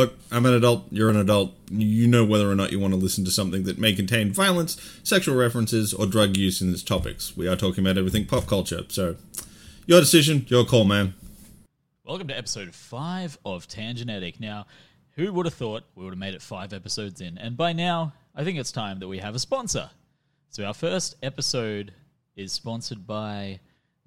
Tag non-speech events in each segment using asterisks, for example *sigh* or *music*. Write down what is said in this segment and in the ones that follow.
Look, I'm an adult, you're an adult. You know whether or not you want to listen to something that may contain violence, sexual references, or drug use in its topics. We are talking about everything pop culture, so your decision, your call, man. Welcome to episode five of Tangenetic. Now, who would have thought we would have made it five episodes in? And by now, I think it's time that we have a sponsor. So, our first episode is sponsored by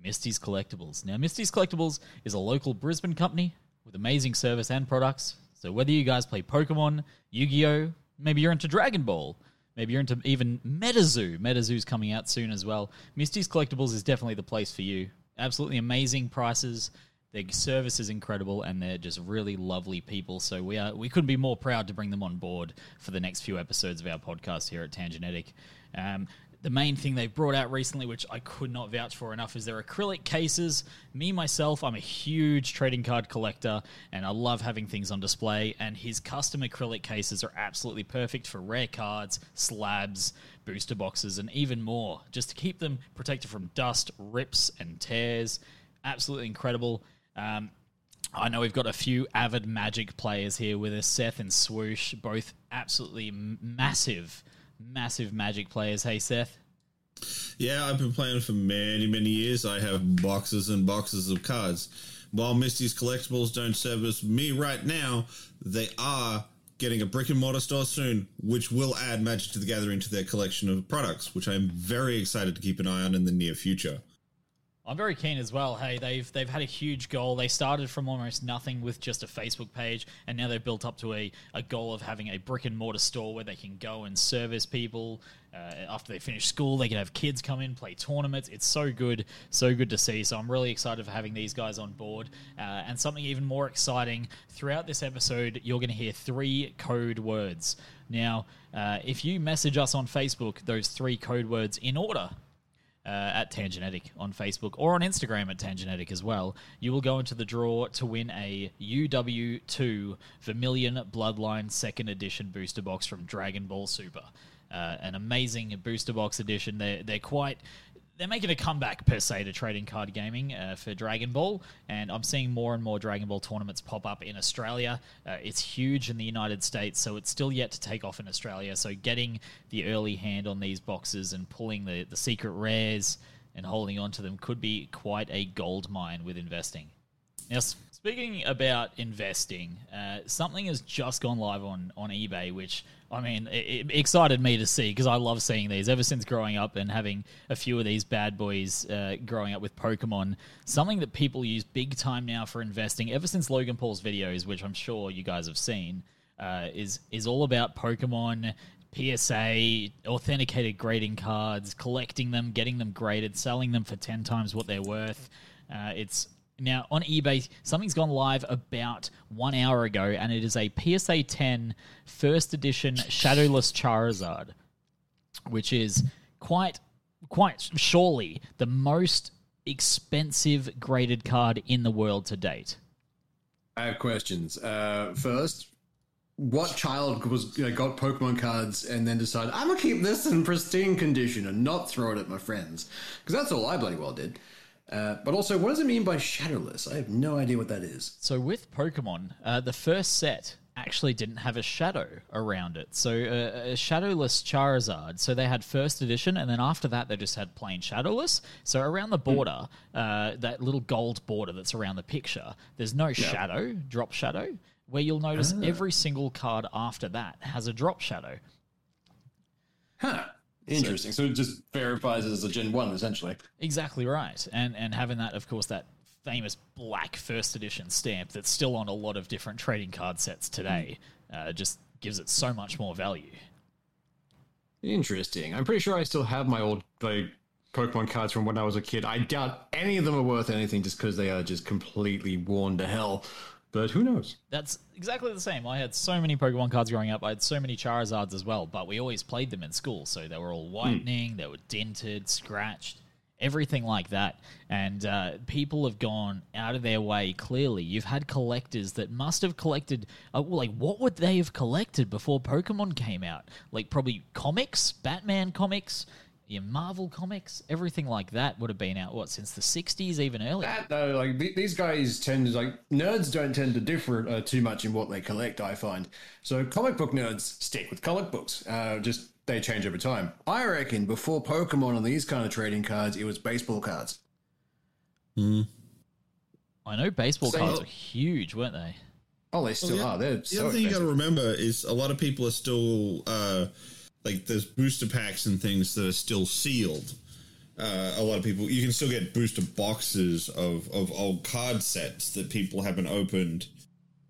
Misty's Collectibles. Now, Misty's Collectibles is a local Brisbane company with amazing service and products. So, whether you guys play Pokemon, Yu Gi Oh!, maybe you're into Dragon Ball, maybe you're into even MetaZoo, MetaZoo's coming out soon as well. Misty's Collectibles is definitely the place for you. Absolutely amazing prices. Their service is incredible, and they're just really lovely people. So we are we couldn't be more proud to bring them on board for the next few episodes of our podcast here at Tangenetic. Um, the main thing they've brought out recently, which I could not vouch for enough, is their acrylic cases. Me myself, I'm a huge trading card collector, and I love having things on display. And his custom acrylic cases are absolutely perfect for rare cards, slabs, booster boxes, and even more, just to keep them protected from dust, rips, and tears. Absolutely incredible. Um, I know we've got a few avid Magic players here with us, Seth and Swoosh, both absolutely massive, massive Magic players. Hey, Seth. Yeah, I've been playing for many, many years. I have boxes and boxes of cards. While Misty's collectibles don't service me right now, they are getting a brick and mortar store soon, which will add Magic to the Gathering to their collection of products, which I'm very excited to keep an eye on in the near future. I'm very keen as well. Hey, they've they've had a huge goal. They started from almost nothing with just a Facebook page, and now they've built up to a, a goal of having a brick and mortar store where they can go and service people. Uh, after they finish school, they can have kids come in, play tournaments. It's so good, so good to see. So I'm really excited for having these guys on board. Uh, and something even more exciting throughout this episode, you're going to hear three code words. Now, uh, if you message us on Facebook those three code words in order, uh, at Tangenetic on Facebook or on Instagram at Tangenetic as well, you will go into the draw to win a UW2 Vermilion Bloodline Second Edition booster box from Dragon Ball Super. Uh, an amazing booster box edition. They're, they're quite they're making a comeback per se to trading card gaming uh, for Dragon Ball, and I'm seeing more and more Dragon Ball tournaments pop up in Australia. Uh, it's huge in the United States, so it's still yet to take off in Australia. So getting the early hand on these boxes and pulling the, the secret rares and holding on to them could be quite a gold mine with investing. Now, speaking about investing, uh, something has just gone live on, on eBay, which I mean, it, it excited me to see because I love seeing these. Ever since growing up and having a few of these bad boys uh, growing up with Pokemon, something that people use big time now for investing. Ever since Logan Paul's videos, which I'm sure you guys have seen, uh, is is all about Pokemon. PSA, authenticated grading cards, collecting them, getting them graded, selling them for 10 times what they're worth. Uh, it's now, on eBay, something's gone live about one hour ago, and it is a PSA 10 first edition Shadowless Charizard, which is quite, quite surely the most expensive graded card in the world to date. I have questions. Uh, first, what child was uh, got Pokemon cards and then decided I'm gonna keep this in pristine condition and not throw it at my friends? Because that's all I bloody well did. Uh, but also, what does it mean by shadowless? I have no idea what that is. So with Pokemon, uh, the first set actually didn't have a shadow around it. So uh, a shadowless Charizard. So they had first edition, and then after that they just had plain shadowless. So around the border, uh, that little gold border that's around the picture, there's no shadow, drop shadow. Where you'll notice every single card after that has a drop shadow. Huh. Interesting. So, it just verifies it as a Gen 1, essentially. Exactly right. And and having that, of course, that famous black first edition stamp that's still on a lot of different trading card sets today uh, just gives it so much more value. Interesting. I'm pretty sure I still have my old like Pokemon cards from when I was a kid. I doubt any of them are worth anything just because they are just completely worn to hell. But who knows? That's exactly the same. I had so many Pokemon cards growing up. I had so many Charizards as well, but we always played them in school. So they were all whitening, they were dented, scratched, everything like that. And uh, people have gone out of their way, clearly. You've had collectors that must have collected, uh, like, what would they have collected before Pokemon came out? Like, probably comics, Batman comics. Your Marvel comics, everything like that would have been out what since the '60s, even earlier. That though, like th- these guys tend to like nerds don't tend to differ uh, too much in what they collect. I find so comic book nerds stick with comic books. Uh, just they change over time. I reckon before Pokemon and these kind of trading cards, it was baseball cards. I know baseball So- cards were huge, weren't they? Oh, they still the- are. They're The so other thing you got to remember is a lot of people are still uh, like there's booster packs and things that are still sealed. Uh, a lot of people you can still get booster boxes of of old card sets that people haven't opened,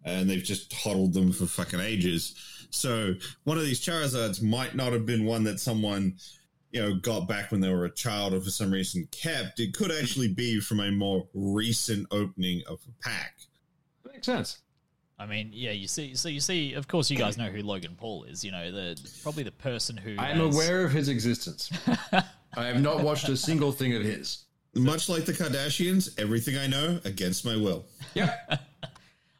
and they've just hodled them for fucking ages. So one of these Charizards might not have been one that someone you know got back when they were a child or for some reason kept. It could actually be from a more recent opening of a pack. Makes sense. I mean, yeah, you see, so you see, of course, you guys know who Logan Paul is. You know, the probably the person who I am has- aware of his existence. *laughs* I have not watched a single thing of his. Much like the Kardashians, everything I know against my will. Yeah. *laughs*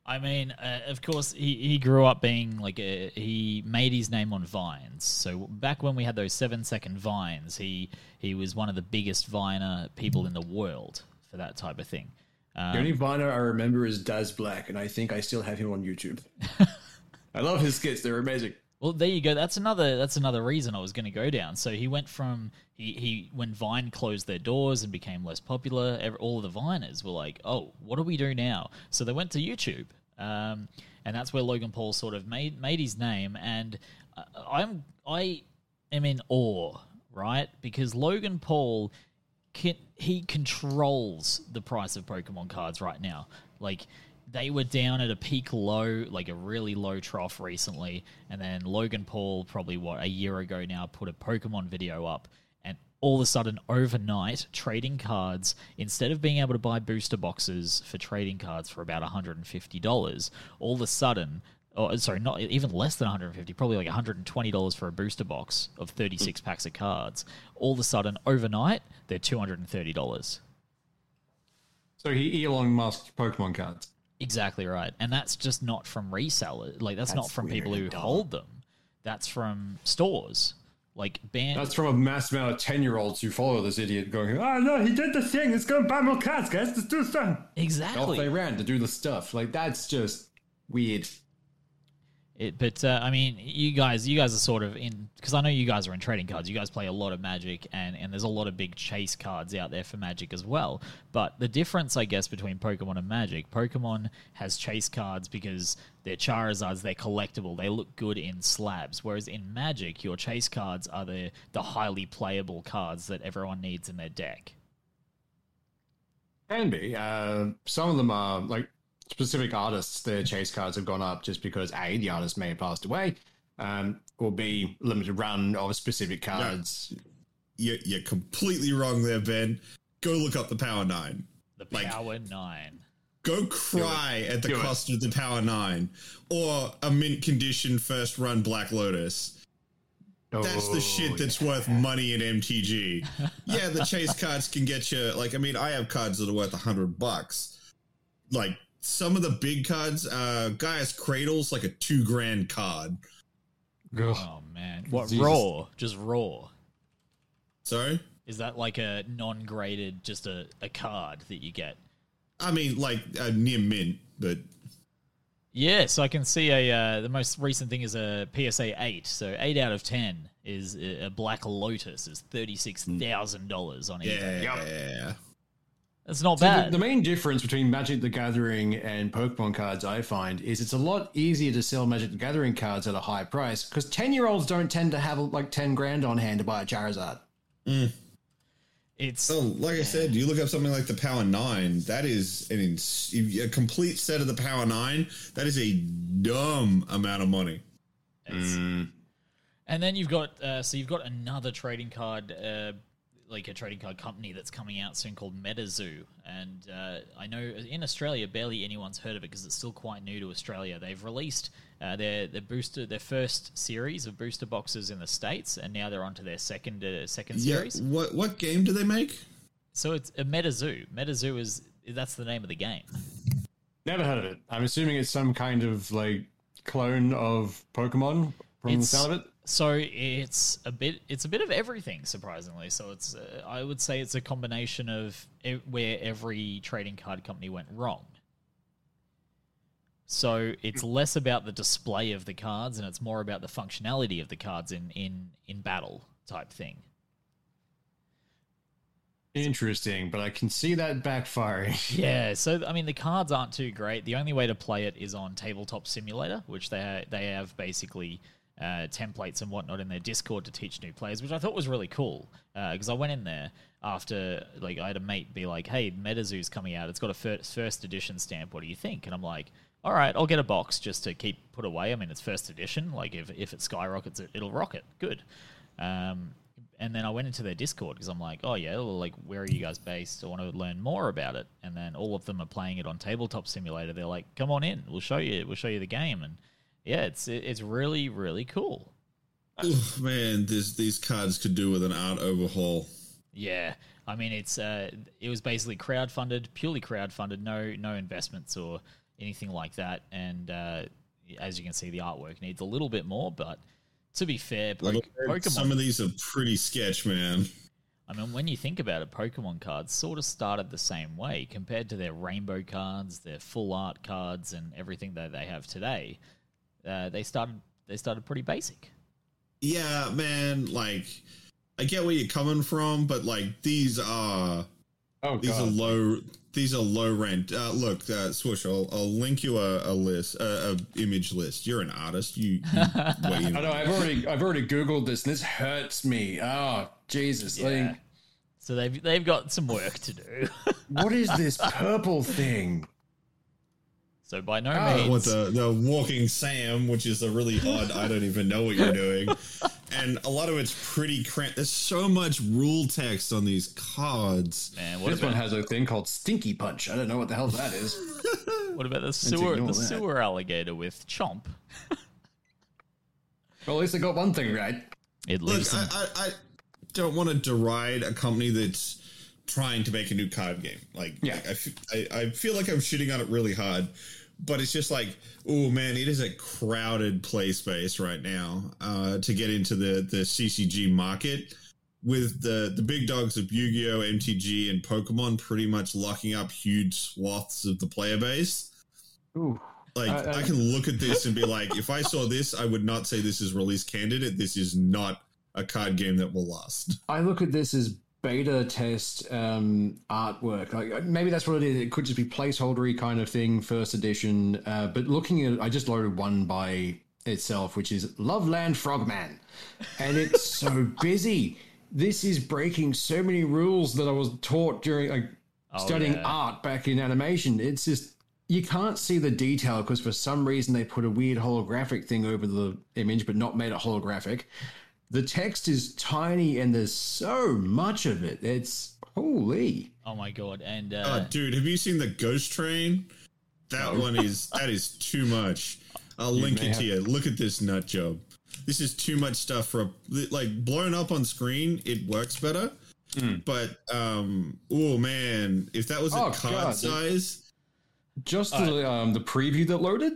I mean, uh, of course, he, he grew up being like a, he made his name on vines. So back when we had those seven second vines, he he was one of the biggest viner people in the world for that type of thing. The only Viner I remember is Daz Black, and I think I still have him on YouTube. *laughs* I love his skits; they're amazing. Well, there you go. That's another. That's another reason I was going to go down. So he went from he he when Vine closed their doors and became less popular. ev all of the Viners were like, "Oh, what do we do now?" So they went to YouTube, um, and that's where Logan Paul sort of made made his name. And uh, I'm I am in awe, right? Because Logan Paul can he controls the price of Pokemon cards right now. Like they were down at a peak low, like a really low trough recently, and then Logan Paul probably what a year ago now put a Pokemon video up and all of a sudden overnight trading cards instead of being able to buy booster boxes for trading cards for about $150 all of a sudden or sorry not even less than 150 probably like $120 for a booster box of 36 hmm. packs of cards all of a sudden overnight they're $230 So he Elon Musk Pokemon cards. exactly right and that's just not from resellers like that's, not from people who dumb. hold them that's from stores like band That's from a mass amount of ten-year-olds who follow this idiot, going, "Oh no, he did the thing. Let's go buy more cards, guys. Let's do something." Off they ran to do the stuff. Like that's just weird. It, but uh, I mean, you guys, you guys are sort of in because I know you guys are in trading cards. You guys play a lot of Magic, and and there's a lot of big chase cards out there for Magic as well. But the difference, I guess, between Pokemon and Magic, Pokemon has chase cards because they're Charizards, they're collectible, they look good in slabs. Whereas in Magic, your chase cards are the the highly playable cards that everyone needs in their deck. Can be. Uh, some of them are like specific artists. Their chase cards have gone up just because a the artist may have passed away, um, or b limited run of specific cards. You're, you're completely wrong there, Ben. Go look up the Power Nine. The Like- Power Nine. Go cry at the Do it. cost of the Power Nine, or a mint condition first run Black Lotus. That's the Oh, shit that's worth money in MTG. *laughs* yeah, the chase cards can get you. Like, I mean, I have cards that are worth a hundred bucks. Like some of the big cards, uh, Gaea's Cradle's like a two grand card. Ugh. Oh man, what Jesus. raw? Just raw. Sorry, Is that like a non-graded, just a, a card that you get? I mean like uh, near mint, but Yes, I can see a. Uh, the most recent thing is a PSA eight. So eight out of ten is a a Black Lotus is thirty six thousand dollars on eBay. yeah, That's not So the, bad. the main difference between Magic the Gathering and Pokemon cards, I find, is it's a lot easier to sell Magic the Gathering cards at a high price because 10 year olds don't tend to have like 10 grand on hand to buy a Charizard. it's So, like I said, you look up something like the Power Nine. That is an ins- a complete set of the Power Nine. That is a dumb amount of money. it's- And then you've got uh, so you've got another trading card, uh, like a trading card company that's coming out soon called MetaZoo, and uh, I know in Australia barely anyone's heard of it because it's still quite new to Australia. They've released uh, their their booster their first series of booster boxes in the states, and now they're onto their second uh, second Yeah. series. What what game do they make? So it's a MetaZoo. MetaZoo is that's the name of the game. Never heard of it. I'm assuming it's some kind of like clone of Pokemon from It's- the sound of it. So it's a bit it's a bit of everything surprisingly. So it's uh, i would say it's a combination of e- where every trading card company went wrong. So it's less about the display of the cards and it's more about the functionality of the cards in in in battle type thing. Interesting, but I can see that backfiring. *laughs* yeah so i mean the cards aren't too great. The only way to play it is on tabletop simulator which they ha- they have basically uh, templates and whatnot in their Discord to teach new players, which I thought was really cool. Because I went in there after, like, I had a mate be like, "Hey, MetaZoo's coming out. It's got a first, first edition stamp. What do you think?" And I'm like, "All right, I'll get a box just to keep put away. I mean, it's first edition. Like, if if it skyrockets, it, it'll rocket. Good." Um, and then I went into their Discord because I'm like, "Oh yeah, well, like, where are you guys based? I want to learn more about it." And then all of them are playing it on Tabletop Simulator. They're like, "Come on in. We'll show you. We'll show you the game." And yeah, it's it's really really cool. Oof, man, this, these cards could do with an art overhaul. Yeah, I mean it's uh, it was basically crowdfunded, purely crowdfunded, no no investments or anything like that. And uh, as you can see, the artwork needs a little bit more, but to be fair, po- Pokemon. Some of these are pretty sketch, man. I mean, when you think about it, Pokemon cards sort of started the same way compared to their rainbow cards, their full art cards, and everything that they have today. Uh, they started they started pretty basic. Yeah, man. Like, I get where you're coming from, but like these are Oh these are low. These are low rent. Uh, look, uh, Swoosh. I'll, I'll link you a, a list, a, a image list. You're an artist. You. you *laughs* weigh in. I know. I've already I've already googled this, and this hurts me. Oh Jesus! Like, So they've they've got some work to do. what is this *laughs* purple thing? So by no Oh, means, with the, the walking Sam, which is a really odd. I don't even know what you're doing, *laughs* and a lot of it's pretty cramped. There's so much rule text on these cards. man, what This one has a thing called Stinky Punch. I don't know what the hell that is. *laughs* what about the sewer the that. sewer alligator with Chomp? *laughs* Well, at least I got one thing right. It Look, lives I, I, I don't want to deride a company that's trying to make a new card game. Like, Yeah. like, I, f- I, I feel like I'm shitting on it really hard, but it's just like, oh man, it is a crowded play space right now uh, to get into the the CCG market. With the the big dogs of Yu-Gi-Oh, MTG, and Pokemon pretty much locking up huge swaths of the player base. Ooh. Like Uh, uh, I can look at this and be like, if I saw this, I would not say this is release candidate. This is not a card game that will last. I look at this as beta test um, artwork. Like maybe that's what it is. It could just be placeholdery kind of thing, first edition. Uh, but looking at, I just loaded one by itself, which is Loveland Frogman, and it's *laughs* so busy. This is breaking so many rules that I was taught during like Oh, studying yeah. art back in animation. It's just you can't see the detail because for some reason they put a weird holographic thing over the image, but not made it holographic. The text is tiny and there's so much of it. It's holy. oh my god, and uh, Oh, dude, have you seen the Ghost Train? That one is that is too much. I'll link may it to you. Look at this nut job. This is too much stuff for a like blown up on screen. It works better, but um, oh man, if that was a Oh, card God, size, Just the um, the preview that loaded.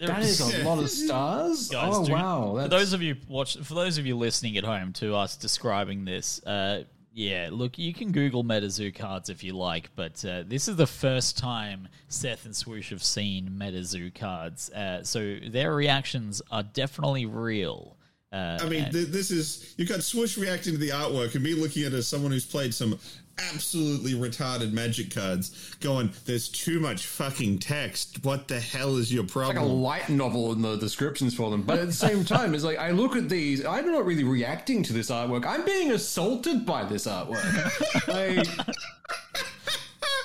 There That is- is a lot of *laughs* stars. Guys, oh do- wow! For those of you watch, for those of you listening at home to us describing this, uh, yeah, look, you can Google MetaZoo cards if you like, but uh, this is the first time Seth and Swoosh have seen MetaZoo cards, uh, so their reactions are definitely real. Uh, I mean, and- th- this is you've got Swoosh reacting to the artwork and me looking at it as someone who's played some absolutely retarded magic cards, going, "There's too much fucking text. What the hell is your problem? like a light novel in the descriptions for them. But at the same time, it's like I look at these. I'm not really reacting to this artwork. I'm being assaulted by this artwork. *laughs* like,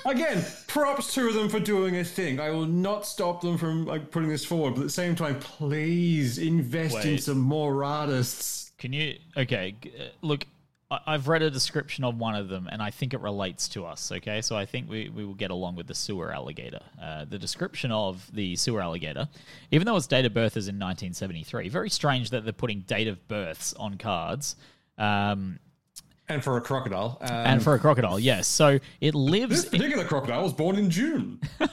again, props to them for doing a thing. I will not stop them from like putting this forward. But at the same time, please invest in some more artists. Can you? Okay, uh, look, I- I've read a description of one of them, and I think it relates to us. Okay, so I think we, we will get along with the sewer alligator. Uh, the description of the sewer alligator, even though its date of birth is in 1973, very strange that they're putting date of births on cards. Um, And for a crocodile, um, and for a crocodile, yes. So it lives. this particular crocodile was born in June. *laughs*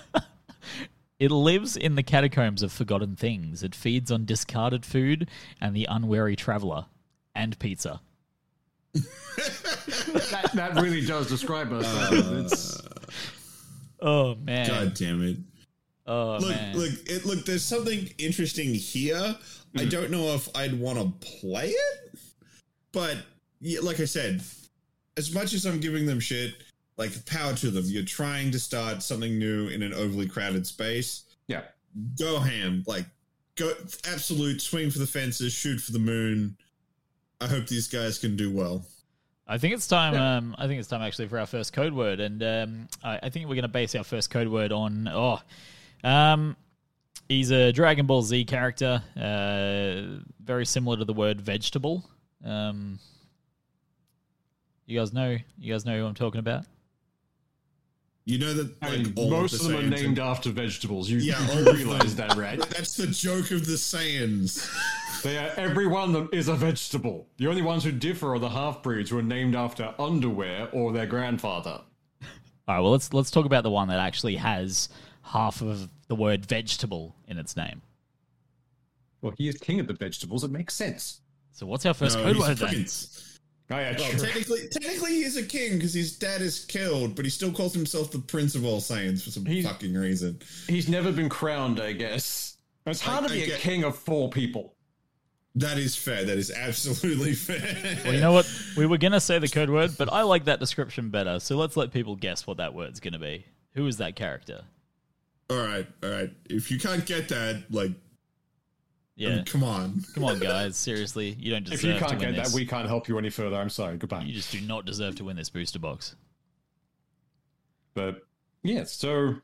It lives in the catacombs of forgotten things. It feeds on discarded food and the unwary traveler, and pizza. That, that really does describe us. Uh, it's, Oh man! God damn it. oh Look, man! look, it, look. There's something interesting here. I hmm. don't know if I'd want to play it, but yeah, like I said, as much as I'm giving them shit, like power to them. You're trying to start something new in an overly crowded space. yeah. Go ham, like go absolute swing for the fences, shoot for the moon. I hope these guys can do well. I think it's time. Yeah. Um, I think it's time actually for our first code word, and um, I, I think we're going to base our first code word on. Oh, um, he's a Dragon Ball Z character, uh, very similar to the word vegetable. Um, you guys know. You guys know who I'm talking about. You know that I like mean, all most of, of the them are Saiyans named after vegetables. You, Yeah, all you realize that, right? That's the joke of the Saiyans. *laughs* They are, every one of them is a vegetable. The only ones who differ are the half breeds who are named after underwear or their grandfather. All right. Well, let's let's talk about the one that actually has half of the word vegetable in its name. Well, he is king of the vegetables. It makes sense. So what's our first No, code word then? prince. Oh, yeah, Well, sure. technically, technically, he's a king because his dad is killed, but he still calls himself the Prince of all Saiyans for some He's- fucking reason. He's never been crowned, I guess. It's hard I- to be I a get- king of four people. That is fair. That is absolutely *laughs* fair. Well, you know what? We were going to say the code word, but I like that description better. So let's let people guess what that word's going to be. Who is that character? all right, all right. If you can't get that, like, Yeah. come on. Come on, guys. Seriously, you don't deserve If you can't win get that, we can't help you any further. I'm sorry. Goodbye. You just do not deserve to win this booster box. But yeah, so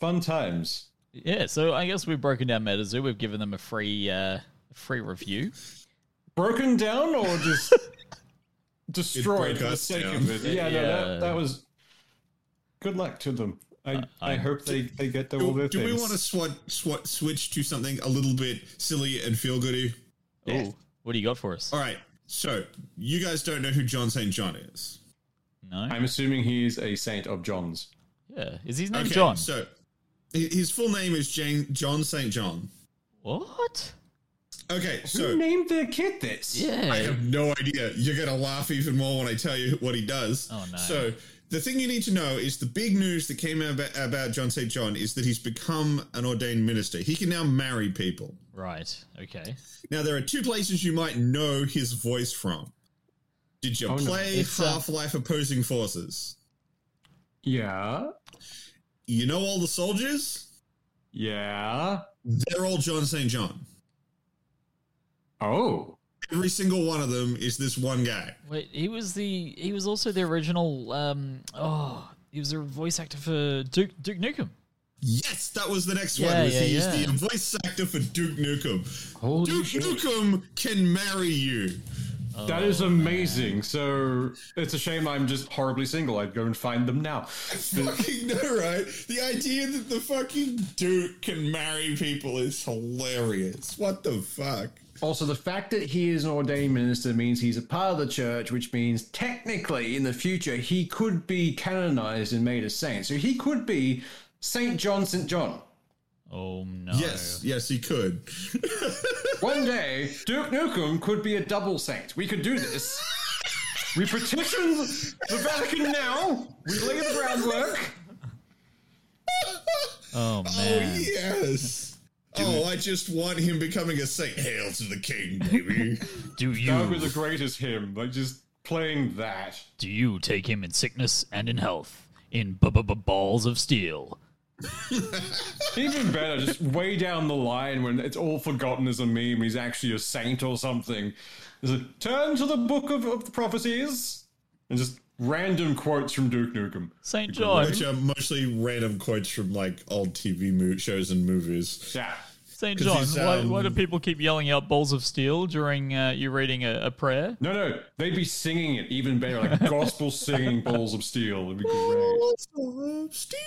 fun times. Yeah, so I guess we've broken down MetaZoo. We've given them a free uh, free review. Broken down or just *laughs* destroyed for the sake down. of it? Yeah, no, that, that was. Good luck to them. I, I, I- hope they, they get their, all Do, their do things. we want to swat, swat, switch to something a little bit silly and feel goody? Yeah. Oh, what do you got for us? All right. So you guys don't know who Jon St. John is. No. I'm assuming he's a saint of John's. yeah, is his name Okay, John? So his full name is Jane, Jon St. John. What? Okay, Who so named the kid this? Yeah. I have no idea. You're gonna laugh even more when I tell you what he does. Oh, no. So the thing you need to know is the big news that came out about, about Jon St. John is that he's become an ordained minister. He can now marry people. Right. Okay. Now there are two places you might know his voice from. Did you Oh, play It's, uh, Half Life Opposing Forces? Yeah. You know all the soldiers? Yeah. They're all Jon St. John. Oh. Every single one of them is this one guy. Wait, he was the he was also the original. Um, oh, he was a voice actor for Duke Duke Nukem. Yes, that was the next Yeah, one. was yeah, he yeah. is the voice actor for Duke Nukem. Holy Duke shit. Nukem can marry you. That is Oh, amazing. So it's a shame I'm just horribly single. I'd go and find them now. fucking know, right? The idea that the fucking Duke can marry people is hilarious. What the fuck? Also, the fact that he is an ordained minister means he's a part of the church, which means technically in the future he could be canonized and made a saint. So he could be Saint Jon St. John. Oh no. Yes, yes, he could. *laughs* One day, Duke Nukem could be a double saint. We could do this. We petition the Vatican now. We lay the groundwork. *laughs* Oh Oh man. Yes. Oh, I just want him becoming a saint. Hail to the king, baby. *laughs* Do you? That would be the greatest hymn. Like just playing that. do you take him in sickness and in health in b b b balls of steel? *laughs* Even better, just way down the line when it's all forgotten as a meme, he's actually a saint or something. There's a turn to the book of, of the prophecies and just random quotes from Duke Nukem. Saint John. Which are mostly random quotes from like old TV mo- shows and movies. Yeah. Saint 'Cause John. he's, why, um, why do people keep yelling out balls of steel during uh, you reading a, a prayer? No, no, they'd be singing it even better, like *laughs* gospel singing Balls of Steel. It'd be great. Of steel.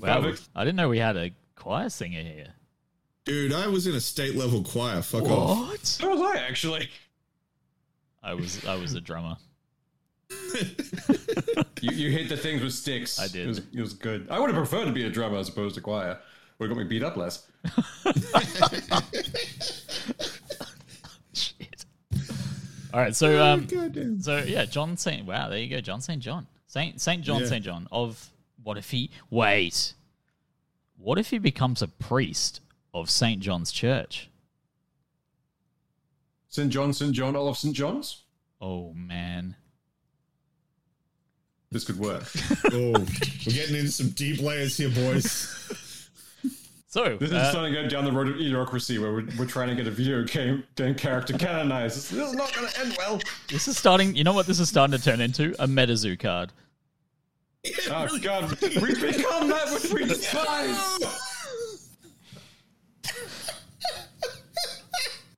Wow, Perfect. I didn't know we had a choir singer here. Dude, I was in a state level choir. Fuck off. What? So was I, actually. I was I was a drummer. *laughs* You, you hit the things with sticks. I did. It was, it was good. I would have preferred to be a drummer as opposed to choir. Would have got me beat up less. Shit. *laughs* All right, so um, Goddamn. so yeah, John Saint. Wow, there you go, John Saint John, Saint Saint John Yeah. Saint John. Of what if he wait? What if he becomes a priest of Saint John's Church? St. John, St. John, all of St. John's? Oh man, This could work. *laughs* Oh, we're getting into some deep layers here, boys. so This is uh, starting to go down the road of idiocracy where we're, we're trying to get a video game, game character canonized. This is not going to end well. this is starting. You know what this is starting to turn into? A MetaZoo card. Oh, God. We've become that which we *laughs* despise.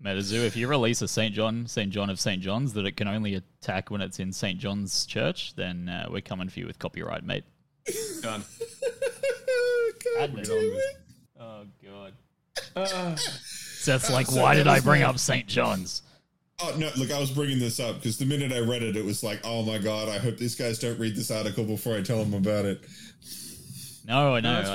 MetaZoo, if you release a Saint John, Saint John of Saint John's that it can only attack when it's in Saint John's Church, then uh, we're coming for you with copyright, mate. Done. *laughs* God damn it. Oh god. Uh, *laughs* So it's like, So why did I bring my- up St. John's? Oh no! Look, I was bringing this up because the minute I read it, it was like, "Oh my god! I hope these guys don't read this article before I tell them about it." No, I know. that's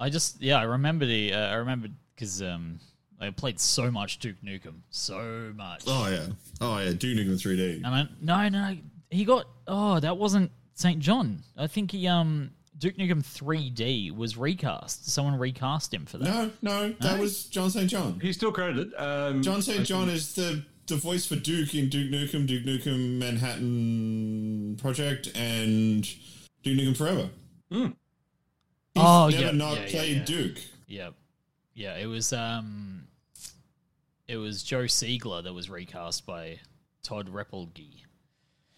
I. I just, yeah, I remember the, uh, I remember because um, I played so much Duke Nukem, so much. Oh yeah, oh yeah, Duke Nukem 3D. And I, no, no, he got. Oh, that wasn't St. John. I think he um Duke Nukem 3D was recast. Someone recast him for that. No, no, that No? was Jon St. John. he's still credited. Um, Jon St. John is the the voice for Duke in Duke Nukem, Duke Nukem Manhattan Project, and Duke Nukem Forever. He's Oh, never yeah, not yeah, yeah, played yeah. Duke. Yeah, yeah. It was um, it was Joe Siegler that was recast by Todd Repelge.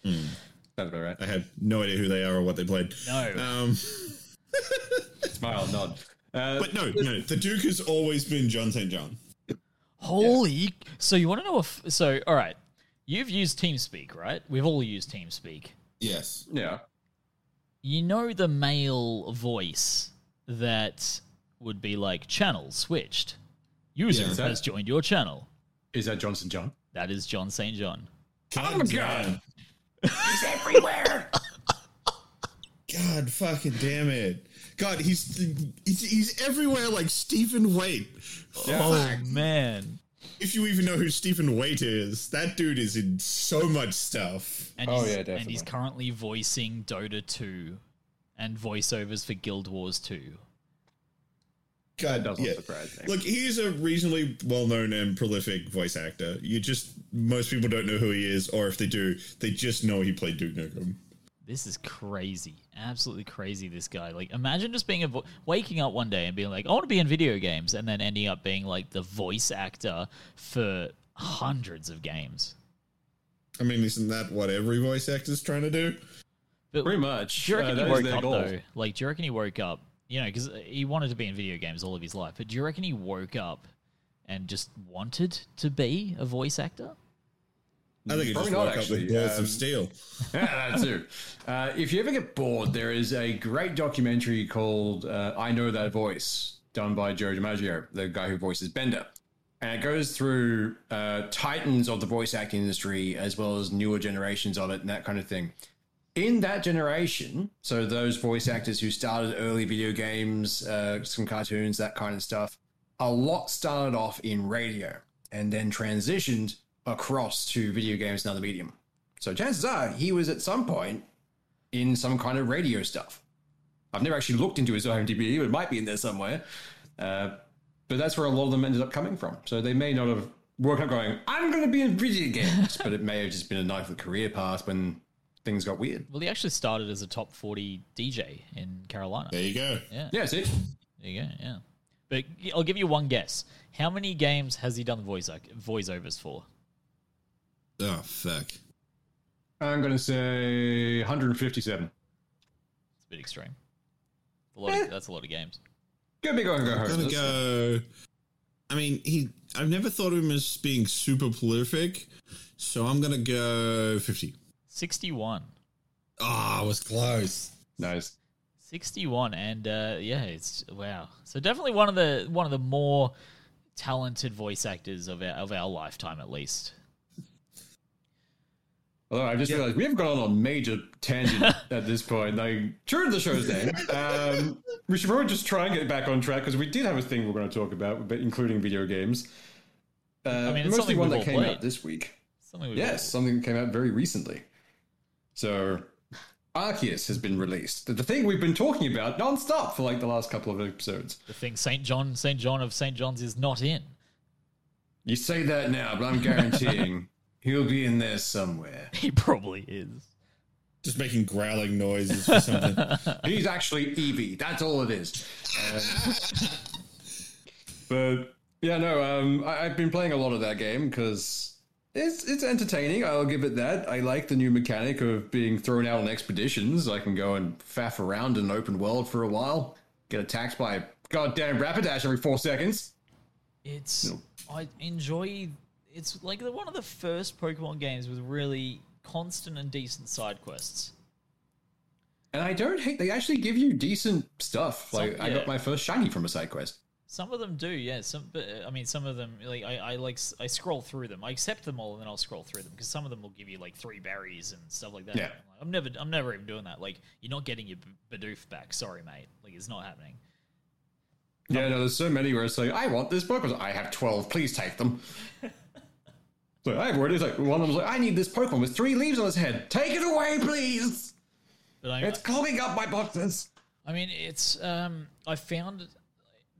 That's about right. I have no idea who they are or what they played. No. Um, *laughs* Smile, nod. Uh, but no, no, the Duke has always been Jon St. John. Holy! So you want to know if so? All right, you've used TeamSpeak, right? We've all used TeamSpeak. Yes. yeah. You know the male voice that would be like channel switched. User Yeah. has joined your channel. Is that Jon St. John? That is Jon St. John. God, Oh my. God. He's everywhere. *laughs* God fucking damn it. God, he's he's, he's everywhere like Stephen Waite. Oh man! If you even know who Stephen Waite is, that dude is in so much stuff. And Oh, he's, yeah, And he's currently voicing Dota 2 and voiceovers for Guild Wars 2. God, That doesn't yeah. surprise me. Look, he's a reasonably well-known and prolific voice actor. You just most people don't know who he is, or if they do, they just know he played Duke Nukem. This is crazy. Absolutely crazy, this guy. Like, imagine just being a vo- waking up one day and being like, I want to be in video games, and then ending up being like the voice actor for hundreds of games. I mean, isn't that what every voice actor is trying to do? But Pretty much. Do you Uh, reckon that he woke up goal. though? Like, do you reckon he woke up? You know, because he wanted to be in video games all of his life. But do you reckon he woke up and just wanted to be a voice actor? I think he just Probably not, woke up actually. with balls Um, of steel. *laughs* yeah, that too. Uh, if you ever get bored, there is a great documentary called uh, "I Know That Voice," done by John DiMaggio, the guy who voices Bender, and it goes through uh, titans of the voice acting industry as well as newer generations of it and that kind of thing. In that generation, so those voice actors who started early video games, uh, some cartoons, that kind of stuff, a lot started off in radio and then transitioned across to video games and other medium. So chances are he was at some point in some kind of radio stuff. I've never actually looked into his IMDb, but it might be in there somewhere. Uh, but that's where a lot of them ended up coming from. So they may not have woken up going, I'm going to be in video games, *laughs* but it may have just been a nice career path when things got weird. Well, he actually started as a top 40 DJ in Carolina. There you go. Yeah. Yeah, see? There you go. Yeah. But I'll give you one guess. How many games has he done voice voiceovers for? Oh fuck. I'm going to say 157. It's a bit extreme. A lot Eh. of, that's a lot of games. Go big or go I'm home. gonna go. I mean, he. I've never thought of him as being super prolific, so I'm gonna go fifty. 61. Ah, I was close. Nice. 61 and uh yeah it's wow so definitely one of the one of the more talented voice actors of our of our lifetime at least Although I just realized we have gone on a major tangent *laughs* at this point. Like, true to the show's name, um, we should probably just try and get back on track because we did have a thing we're going to talk about, but including video games. Uh, I mean, it's mostly one that came played. out this week. Something we've Yes, something that came out very recently. So, Arceus has been released. The thing we've been talking about non-stop for like the last couple of episodes. the thing Saint John Saint John of Saint John's is not in. You say that now, but I'm guaranteeing *laughs* he'll be in there somewhere. He probably is. Just making growling noises or something. *laughs* He's actually Eevee. That's all it is. *laughs* Uh, but yeah, no, um, I, I've been playing a lot of that game because it's it's entertaining. I'll give it that. I like the new mechanic of being thrown out on expeditions. I can go and faff around in an open world for a while, get attacked by a goddamn Rapidash every four seconds. It's I enjoy. It's like the, one of the first Pokemon games with really constant and decent side quests. And I don't hate. They actually give you decent stuff. Like I yeah. got my first shiny from a side quest. Some of them do, yeah. Some, but uh, I mean, some of them, like I, I like, s- I scroll through them. I accept them all, and then I'll scroll through them because some of them will give you like three berries and stuff like that. Yeah. I'm, like, I'm never, I'm never even doing that. Like, you're not getting your B- Bidoof back. Sorry, mate. Like, it's not happening. Yeah, no, there's so many where it's like, I want this Pokemon. I have 12, please take them. *laughs* so I have it's like one of them's like, I need this Pokemon with three leaves on its head. Take it away, please. But I, It's clogging up my boxes. I mean, it's um, I found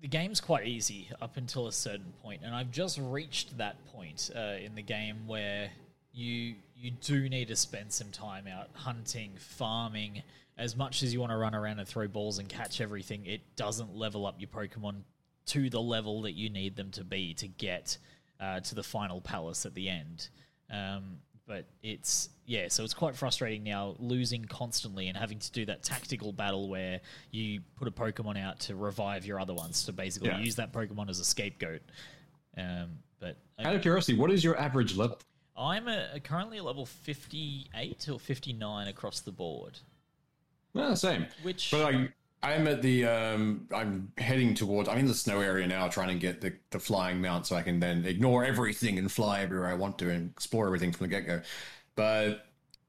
the game's quite easy up until a certain point, and I've just reached that point uh, in the game where you you do need to spend some time out hunting, farming. As much as you want to run around and throw balls and catch everything, it doesn't level up your Pokemon to the level that you need them to be to get uh, to the final palace at the end. Um, but it's yeah, so it's quite frustrating now losing constantly and having to do that tactical battle where you put a Pokemon out to revive your other ones to basically Yeah. use that Pokemon as a scapegoat. Um, but I, Out of curiosity, what is your average level? I'm a, currently a level 58 or 59 across the board. Well, same. Which But I, I'm at the, um, I'm heading towards, I'm in the snow area now trying to get the, the flying mount so I can then ignore everything and fly everywhere I want to and explore everything from the get go. But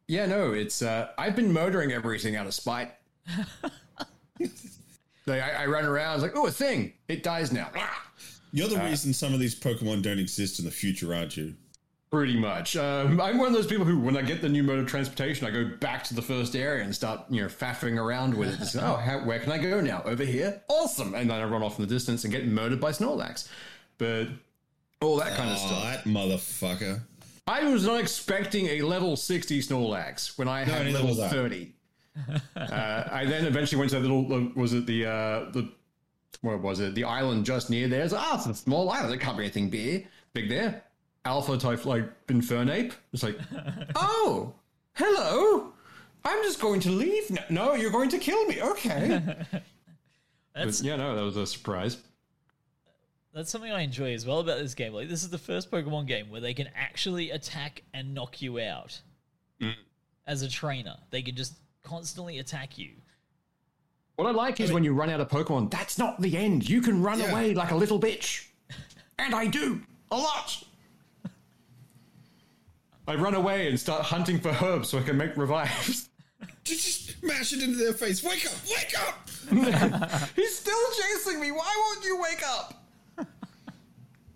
yeah, no, it's, uh, I've been murdering everything out of spite. *laughs* like, I, I run around, it's like, oh, a thing. It dies now. You're the reason some of these Pokemon don't exist in the future, aren't you? Pretty much. Um, I'm one of those people who, when I get the new mode of transportation, I go back to the first area and start, you know, faffing around with it. Just, oh, how, where can I go now? Over here? Awesome. And then I run off in the distance and get murdered by Snorlax. But all that kind of Oh, stuff. that motherfucker. I was not expecting a level 60 Snorlax when I had neither level 30. uh, I then eventually went to that little, uh, was it the, uh, the, what was it? The island just near there. It's ah, it's a small island. It can't be anything big, big there. Alpha type, like, Infernape. It's like, *laughs* oh, hello. I'm just going to leave now. No, you're going to kill me. Okay. *laughs* that's But, yeah, no, that was a surprise. that's something I enjoy as well about this game. Like this is the first Pokemon game where they can actually attack and knock you out. Mm. As a trainer, they can just constantly attack you. What I like is when you run out of Pokemon, that's not the end. You can run Yeah. away like a little bitch. *laughs* And I do. A lot. I run away and start hunting for herbs so I can make revives. *laughs* Just, just mash it into their face. Wake up! Wake up! *laughs* He's still chasing me. Why won't you wake up?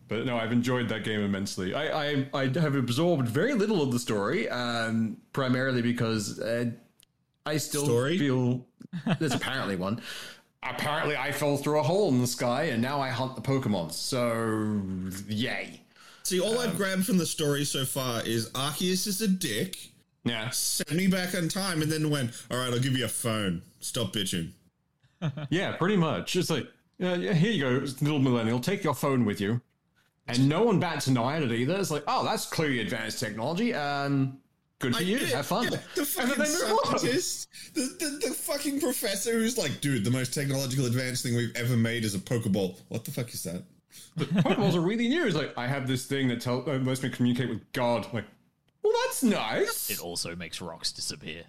But no, I've enjoyed that game immensely. I, I, I have absorbed very little of the story, um, primarily because uh, I still Story? feel there's apparently one. Apparently, I fell through a hole in the sky, and now I hunt the Pokemon. So, yay! See, all I've grabbed from the story so far is Arceus is a dick, Yeah, sent me back on time, and then went, all right, I'll give you a phone. Stop bitching. *laughs* yeah, pretty much. It's like, uh, yeah, here you go, little millennial. Take your phone with you. And no one bats an eye at it either. It's like, oh, that's clearly advanced technology. Um, good for you. Yeah, Have fun. yeah, the And fucking then they move on. scientist, the, the, the fucking professor who's like, dude, the most technological advanced thing we've ever made is a Pokeball. What the fuck is that? Pokeballs are really new. It's like I have this thing that tell, uh, lets me communicate with God. I'm like, well, that's nice. It also makes rocks disappear.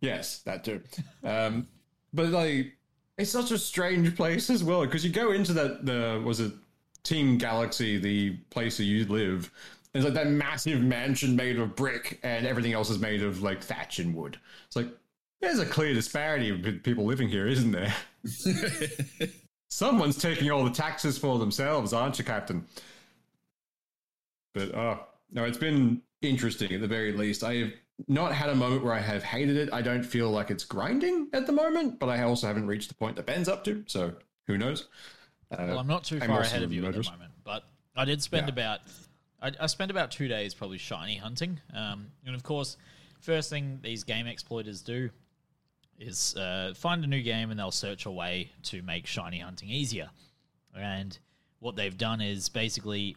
Yes, that too. Um, but like, it's such a strange place as well because you go into that the was it Team Galaxy, the place where you live, It's like that massive mansion made of brick, and everything else is made of like thatch and wood. It's like there's a clear disparity with people living here, isn't there? *laughs* Someone's taking all the taxes for themselves, aren't you, Captain? But oh no, it's been interesting at the very least. I have not had a moment where I have hated it. I don't feel like it's grinding at the moment, but I also haven't reached the point that Ben's up to. So who knows? Uh, Well, I'm not too I'm far ahead of you at the moment, but I did spend Yeah. about I, I spent about two days probably shiny hunting, um, and of course, first thing these game exploiters do is uh, find a new game and they'll search a way to make shiny hunting easier. And what they've done is basically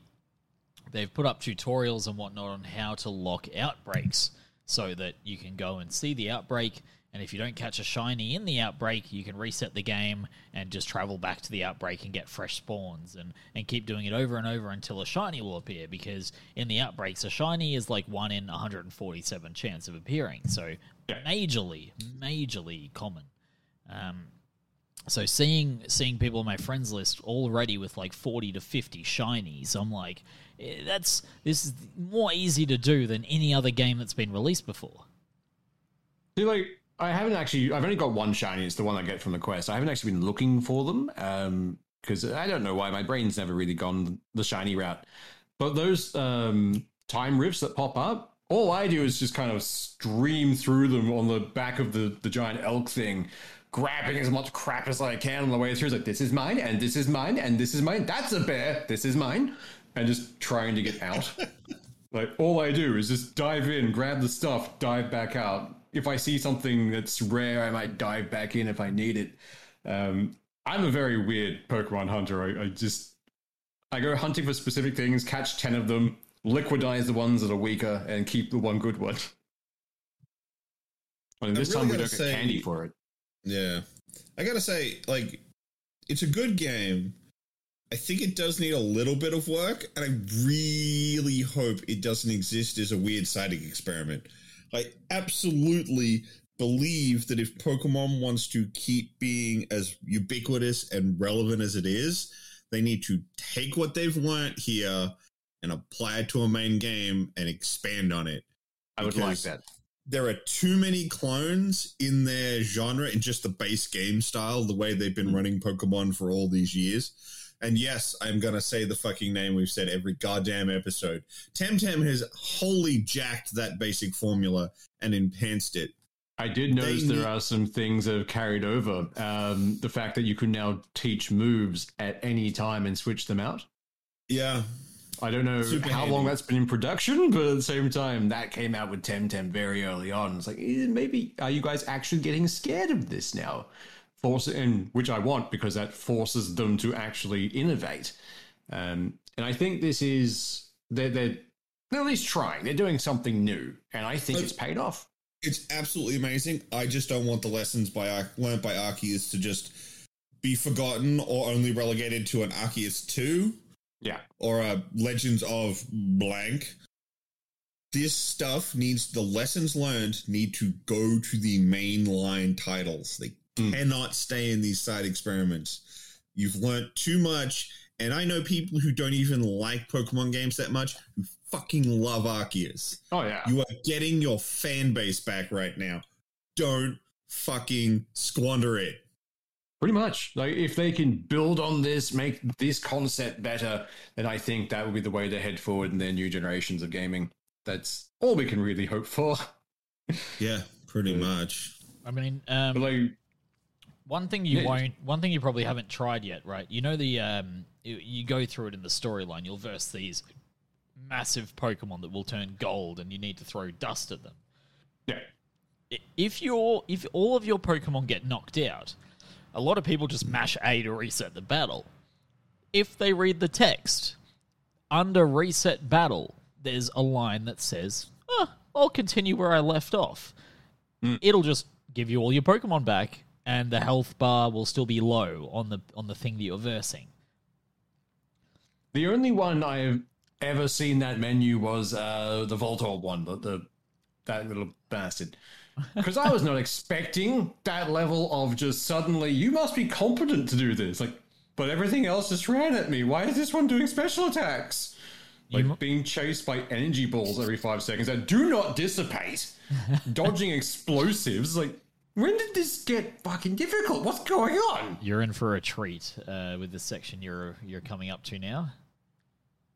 they've put up tutorials and whatnot on how to lock outbreaks so that you can go and see the outbreak. And if you don't catch a shiny in the outbreak, you can reset the game and just travel back to the outbreak and get fresh spawns and, and keep doing it over and over until a shiny will appear. Because in the outbreaks, a shiny is like 1 in 147 chance of appearing. So majorly, majorly common. Um, so seeing seeing people on my friends list already with like 40 to 50 shinies i'm like eh, that's this is more easy to do than any other game that's been released before See, like, I haven't actually, I've only got one shiny. It's the one I get from the quest. I haven't actually been looking for them because I don't know why. My brain's never really gone the shiny route. But those um, time rifts that pop up, all I do is just kind of stream through them on the back of the, the giant elk thing, grabbing as much crap as I can on the way through. It's like, this is mine, and this is mine, and this is mine. That's a bear. This is mine. And just trying to get out. *laughs* Like all I do is just dive in, grab the stuff, dive back out. If I see something that's rare, I might dive back in if I need it. Um, I'm a very weird Pokemon hunter. I, I just I go hunting for specific things, catch ten of them, liquidize the ones that are weaker, and keep the one good one. And this really time we don't get candy for it. Yeah. I gotta say, like, it's a good game. I think it does need a little bit of work, and I really hope it doesn't exist as a weird siding experiment. I absolutely believe that if Pokemon wants to keep being as ubiquitous and relevant as it is, they need to take what they've learned here and apply it to a main game and expand on it I would like that. there are too many clones in their genre in just the base game style, the way they've been running Pokemon for all these years. And yes, I'm gonna say the fucking name we've said every goddamn episode. Temtem has wholly jacked that basic formula and enhanced it. I did notice They there need- are some things that have carried over. Um, the fact that you can now teach moves at any time and switch them out. Yeah, I don't know Super how handy. long that's been in production, but at the same time, that came out with Temtem very early on. It's like, eh, maybe are you guys actually getting scared of this now? Force and which I want because that forces them to actually innovate. Um, and I think this is they're, they're they're at least trying. They're doing something new, and I think But- it's paid off. it's absolutely amazing. I just don't want the lessons by Ar- learned by Arceus to just be forgotten or only relegated to an Arceus two. Yeah, or a Legends of blank. This stuff needs the lessons learned need to go to the mainline titles. They Mm. cannot stay in these side experiments. You've learned too much, and I know people who don't even like Pokemon games that much who fucking love Arceus. oh yeah. You are getting your fan base back right now. Don't fucking squander it. Pretty much. Like if they can build on this, make this concept better, then I think that will be the way to head forward in their new generations of gaming. That's all we can really hope for. *laughs* Yeah, pretty Yeah. much. i mean But um, like, one thing you Yeah. won't one thing you probably haven't tried yet right you know the um you, you go through it in the storyline you'll verse these massive pokemon that will turn gold and you need to throw dust at them yeah, I- if your if all of your Pokemon get knocked out, a lot of people just mash A to reset the battle. If they read the text under reset battle, there's a line that says, oh, "I'll continue where I left off." It'll just give you all your Pokemon back, and the health bar will still be low on the on the thing that you're versing. the only one I've ever seen that menu was uh, the Voltorb one, the, the that little bastard. Because I was not expecting that level of just suddenly, you must be competent to do this. Like, but everything else just ran at me. Why is this one doing special attacks? Like You being chased by energy balls every five seconds that do not dissipate, *laughs* dodging explosives. Like, when did this get fucking difficult? What's going on? You're in for a treat uh, with the section you're you're coming up to now.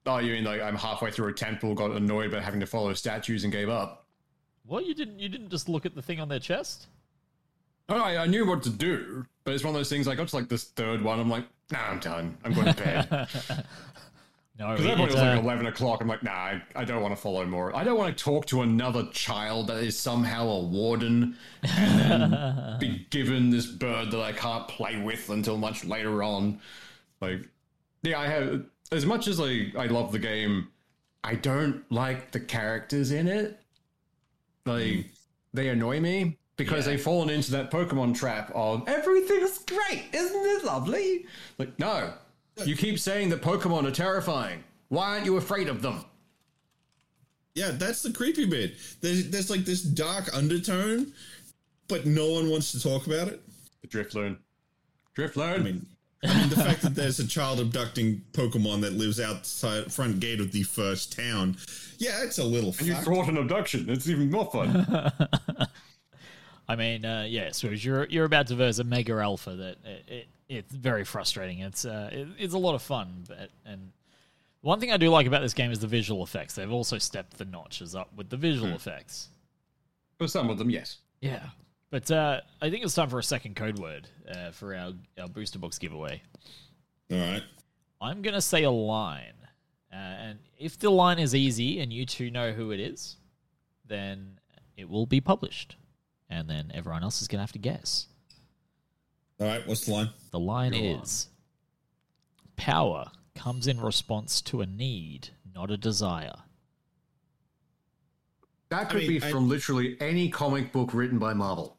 Oh, you mean like I'm halfway through a temple, got annoyed about having to follow statues and gave up? What you didn't you didn't just look at the thing on their chest? Oh, I, I knew what to do, but it's one of those things. I got to like this third one. I'm like, nah, I'm done. I'm going to bed. *laughs* No, Because that point it, was like uh, 11 o'clock. I'm like, nah, I, I don't want to follow more. I don't want to talk to another child that is somehow a warden and then *laughs* be given this bird that I can't play with until much later on. Like, yeah, I have, as much as like, I love the game, I don't like the characters in it. Like, mm. they annoy me because Yeah. they've fallen into that Pokemon trap of everything's great, isn't it lovely? Like, no. You keep saying that Pokemon are terrifying. Why aren't you afraid of them? Yeah, that's the creepy bit. There's there's like this dark undertone, but no one wants to talk about it. The Drifloon. Drifloon. I mean, *laughs* I mean the fact that there's a child abducting Pokemon that lives outside front gate of the first town. Yeah, it's a little and you fucked. thwart an abduction. It's even more fun. *laughs* I mean, uh, yeah, so you're you're about to verse a mega alpha that it, it it's very frustrating. It's uh, it, it's a lot of fun, but and one thing I do like about this game is the visual effects. They've also stepped the notches up with the visual effects. For some of them, yes. Yeah, but uh, I think it's time for a second code word uh, for our our booster box giveaway. All right. I'm gonna say a line, uh, and if the line is easy and you two know who it is, then it will be published, and then everyone else is gonna have to guess. All right. What's the line? The line Go is power comes in response to a need, not a desire. That could mean, be I- from literally any comic book written by Marvel.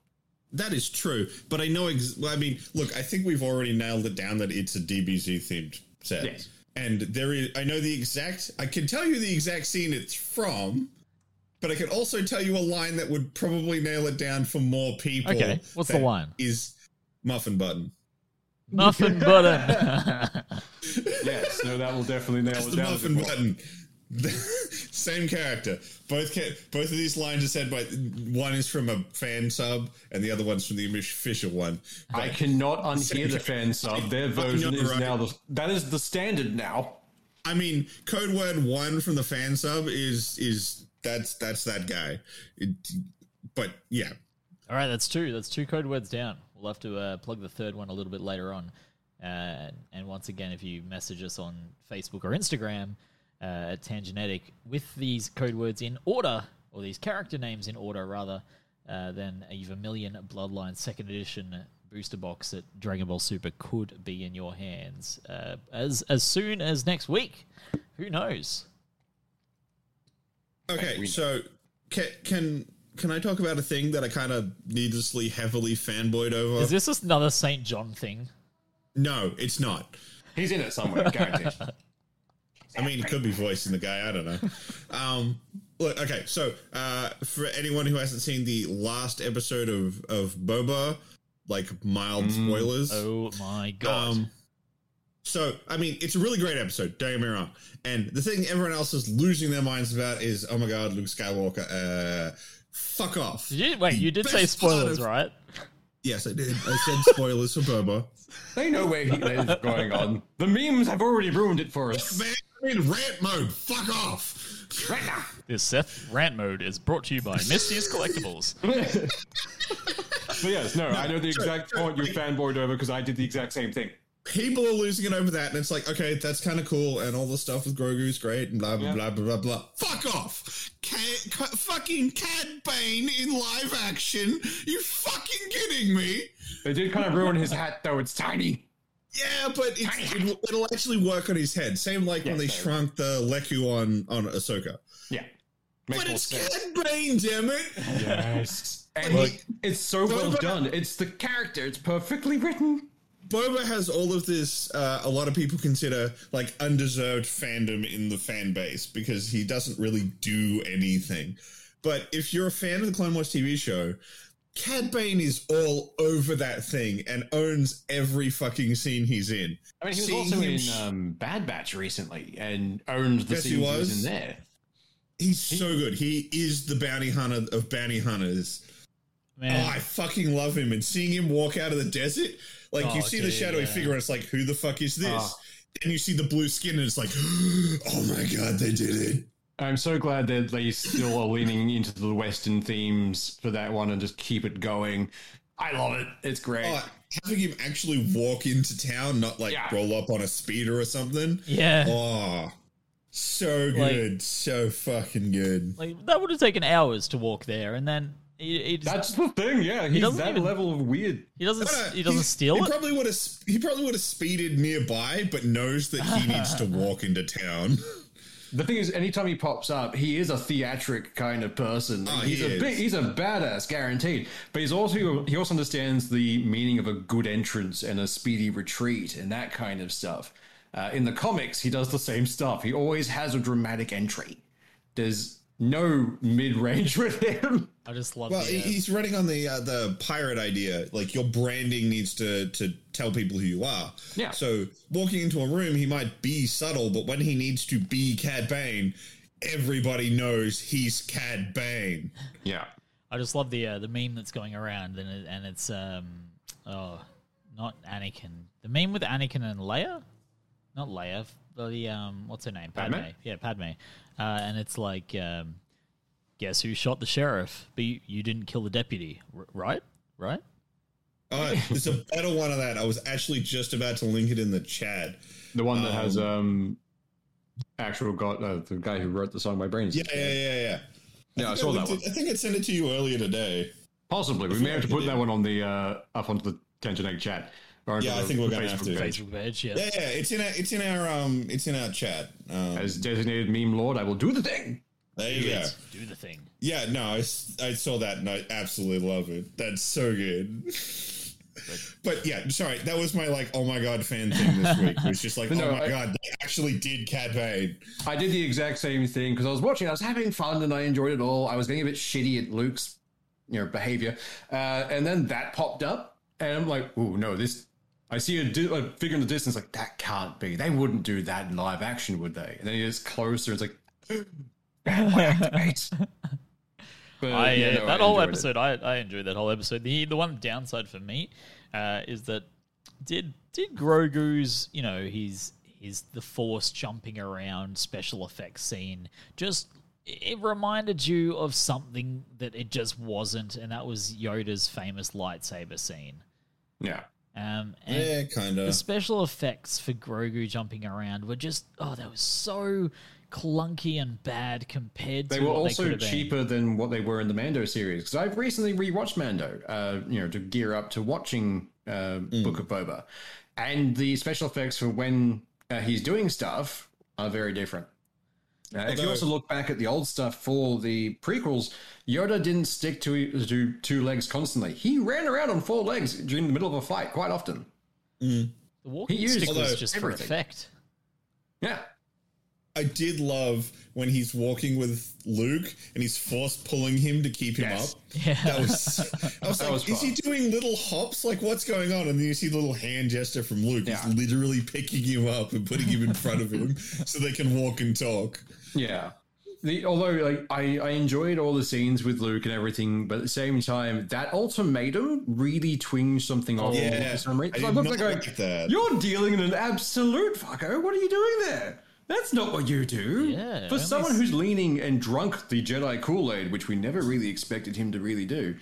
That is true, but I know. Ex- I mean, look, I think we've already nailed it down that it's a DBZ themed set, Yes. and there is. I know the exact. I can tell you the exact scene it's from, but I can also tell you a line that would probably nail it down for more people. Okay, what's the line? Is muffin button. Muffin *laughs* button. Yes, no, that will definitely nail That's it the down. muffin button. *laughs* Same character. Both ca- both of these lines are said by one is from a fan sub and the other one's from the official one. I cannot *laughs* unhear the fan sub. Their version is right. now the that is the standard now. I mean, code word one from the fan sub is is that's that's that guy. It, but yeah, All right, that's two. That's two code words down. We'll have to uh, plug the third one a little bit later on. Uh, and once again, if you message us on Facebook or Instagram uh, at Tangenetic with these code words in order, or these character names in order, rather, uh, then a Vermilion Bloodline Second Edition booster box at Dragon Ball Super could be in your hands uh, as as soon as next week. Who knows? okay. So can can can I talk about a thing that I kind of needlessly heavily fanboyed over? Is this another Saint John thing? no, it's not. He's in it somewhere, guaranteed. *laughs* I mean, he could be voicing the guy. I don't know. Um, look, okay. So, uh, for anyone who hasn't seen the last episode of of Boba, like mild spoilers. Oh my god! Um, so, I mean, it's a really great episode. Don't get me wrong. And the thing everyone else is losing their minds about is, oh my god, Luke Skywalker. Uh, fuck off. Did you, wait, The you did say best part spoilers, of- right? Yes, I did. I said spoilers for Boba. they know where he is going on. The memes have already ruined it for us. Man, I'm in rant mode. Fuck off. Right now. This Seth rant mode is brought to you by Misty's Collectibles. *laughs* But yes, no, I know the exact point you fanboyed over because I did the exact same thing. people are losing it over that, and it's like, okay, that's kind of cool, and all the stuff with Grogu's great, and blah blah Yeah. blah blah blah blah. Fuck off, Ca- ca- fucking Cad Bane in live action. You fucking kidding me? They did kind of ruin his hat, though. It's tiny. Yeah, but it's, it, it'll actually work on his head. Same like when they so- shrunk the lekku on on Ahsoka. Yeah. Makes But it's sense. Cad Bane, damn it! Yes. *laughs* And Look, it's so well done. It's the character. It's perfectly written. Boba has all of this. Uh, a lot of people consider like undeserved fandom in the fan base because he doesn't really do anything. But if you're a fan of the Clone Wars TV show, Cad Bane is all over that thing and owns every fucking scene he's in. I mean, he was Seeing also in sh- um, Bad Batch recently and owned the Yes, he scenes he was. was. in there. He's so good. He is the bounty hunter of bounty hunters. Man, Oh, I fucking love him. And seeing him walk out of the desert, like you Oh, see the shadowy yeah. figure, and it's like, who the fuck is this? Oh. And you see the blue skin, and it's like, *gasps* oh my god, they did it. I'm so glad that they still are leaning into the Western themes for that one and just keep it going. I love it. It's great. Oh, having him actually walk into town, not like Yeah. roll up on a speeder or something. yeah. Oh, so Like- good, so fucking good. Like that would have taken hours to walk there, and then he, he, just, That's the thing, yeah. He's doesn't that even- level of weird. he doesn't But, he doesn't steal he it. Probably would have. He probably would have speeded nearby, but knows that he *laughs* needs to walk into town. *laughs* The thing is, anytime he pops up, he is a theatric kind of person. Oh, he's he a big, he's a badass, guaranteed. But he's also he also understands the meaning of a good entrance and a speedy retreat and that kind of stuff. Uh, in the comics, he does the same stuff. He always has a dramatic entry. There's no mid range *laughs* with him. I just love Well, the, uh, he's running on the uh, the pirate idea. Like your branding needs to to tell people who you are. Yeah. So walking into a room, he might be subtle, but when he needs to be Cad Bane, everybody knows he's Cad Bane. Yeah. I just love the uh, the meme that's going around, and it, and it's um oh not Anakin. The meme with Anakin and Leia, not Leia. The um what's her name? Padme? Yeah, Padme. Uh, and it's like um, guess who shot the sheriff? But you, you didn't kill the deputy, R- right? Right? Uh, there's a better one of that. I was actually just about to link it in the chat. The one that has um actual got uh, the guy who wrote the song My Brains. Yeah, yeah, yeah, yeah. Yeah, I think saw that one. it- I think I sent it to you earlier today. Possibly. We may have to put that one on the uh up onto the Tension Egg chat. Or Yeah, I think we're gonna have to. page. Facebook page, yeah. Yeah, yeah. It's in our, it's in our um it's in our chat. Um, As designated meme lord, I will do the thing. there you go. Do the thing. Yeah, no, I, s- I saw that and I absolutely love it. That's so good. But yeah, sorry, that was my like, oh my god, fan thing this week. It was just like, *laughs* No, oh my I- god, they actually did Cad Bane. I did the exact same thing because I was watching. I was having fun and I enjoyed it all. I was getting a bit shitty at Luke's, you know, behavior, uh, and then that popped up, and I'm like, oh no, this. I see a, di- a figure in the distance, like that can't be. They wouldn't do that in live action, would they? And then he gets closer. It's like, activate. *laughs* But, I, yeah, uh, no, that I whole it. episode, I, I enjoyed that whole episode. The the one downside for me uh, is that did did Grogu's you know his his the force jumping around special effects scene just it reminded you of something that it just wasn't, and that was Yoda's famous lightsaber scene. Yeah. Um, and Yeah, kind of. the special effects for Grogu jumping around were just oh, that was so clunky and bad compared They to were what they also could have been. cheaper than what they were in the Mando series because I've recently rewatched Mando, uh, you know, to gear up to watching uh, Book of Boba, and the special effects for when uh, he's doing stuff are very different. Uh, if you also look back at the old stuff for the prequels, Yoda didn't stick to to two legs constantly. He ran around on four legs during the middle of a fight quite often. The walking He used- stick was just everything. for effect. Yeah, I did love when he's walking with Luke and he's force pulling him to keep him Yes. up. *laughs* Yeah. That was, I was That like, was is he doing little hops? Like, what's going on? And then you see the little hand gesture from Luke. Yeah. He's literally picking him up and putting him in front of him *laughs* so they can walk and talk. Yeah. The, although like I, I enjoyed all the scenes with Luke and everything, but at the same time, that ultimatum really twinged something off. Yeah, for some I reason. did I looked like going, like that. You're dealing in an absolute fucko. What are you doing there? That's not what you do. Yeah, For someone s- who's leaning and drunk the Jedi Kool Aid, which we never really expected him to really do,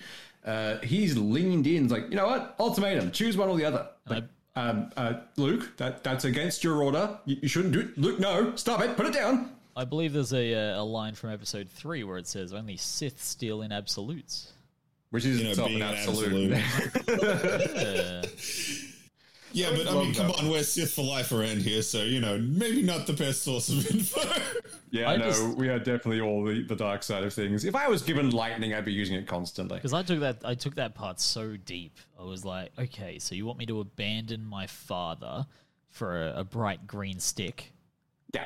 uh, he's leaned in. Like, you know what? Ultimatum. Choose one or the other. Like, um, uh, Luke, that that's against your order. You, you shouldn't do it. Luke, no, stop it. Put it down. I believe there's a uh, a line from episode three where it says only Sith steal in absolutes. Which is You know, itself being an an absolute. Uh, *laughs* *laughs* Yeah, but I mean, come that. on, we're Sith for life around here, so, you know, maybe not the best source of *laughs* info. Yeah, I no, just- we are definitely all the, the dark side of things. If I was given lightning, I'd be using it constantly. Because I took that I took that part so deep. I was like, okay, so you want me to abandon my father for a, a bright green stick? Yeah.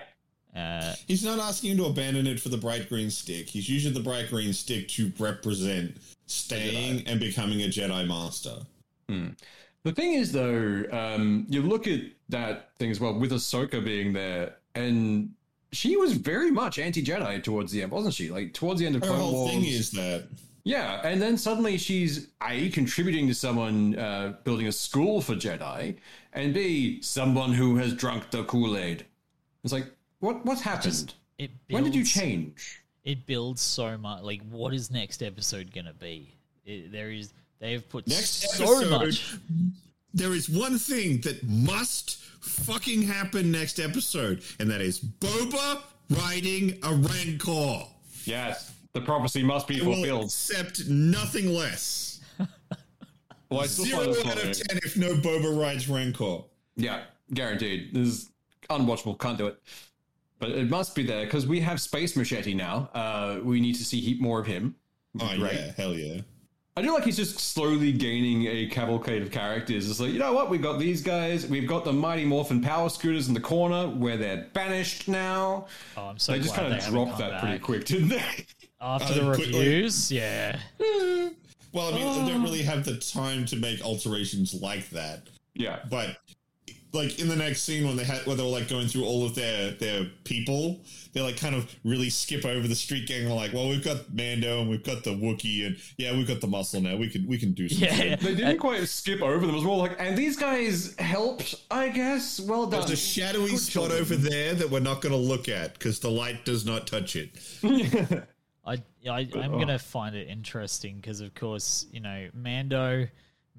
Uh, he's not asking him to abandon it for the bright green stick. He's using the bright green stick to represent staying and becoming a Jedi Master. The thing is, though, um, you look at that thing as well with Ahsoka being there, and she was very much anti-Jedi towards the end, wasn't she? Like towards the end of Her Clone whole Wars. thing is that Yeah, and then suddenly she's A, contributing to someone uh, building a school for Jedi, and B, someone who has drunk the Kool Aid. It's like, what what happened? It when did you change? It builds so much. Like, what is next episode gonna be? It, there is. They've put next so episode, much. there is one thing that must fucking happen next episode, and that is Boba riding a Rancor. Yes, the prophecy must be I will fulfilled. accept nothing less. *laughs* Well, I still Zero find out funny. of ten if no Boba rides Rancor. Yeah, guaranteed. This is unwatchable. Can't do it. But it must be there because we have Space Machete now. Uh, we need to see heap more of him. Oh Great. yeah, hell yeah. I do like he's just slowly gaining a cavalcade of characters. It's like, you know what? We've got these guys. We've got the Mighty Morphin Power Scooters in the corner where they're banished now. Oh, I'm so they just glad kind of dropped come that pretty quick, didn't they? after *laughs* Uh, the quickly. reviews. Yeah, Well, I mean, they don't really have the time to make alterations like that. yeah. But like in the next scene when they had where they were like going through all of their their people, they like kind of really skip over the street gang and are like, well, we've got Mando and we've got the Wookiee and yeah, we've got the muscle now. We can we can do something. yeah. They didn't quite skip over them. It was more like, and these guys helped, I guess. Well done. There's a shadowy Good spot children. over there that we're not going to look at because the light does not touch it. *laughs* I, I I'm oh. gonna find it interesting because, of course, you know Mando.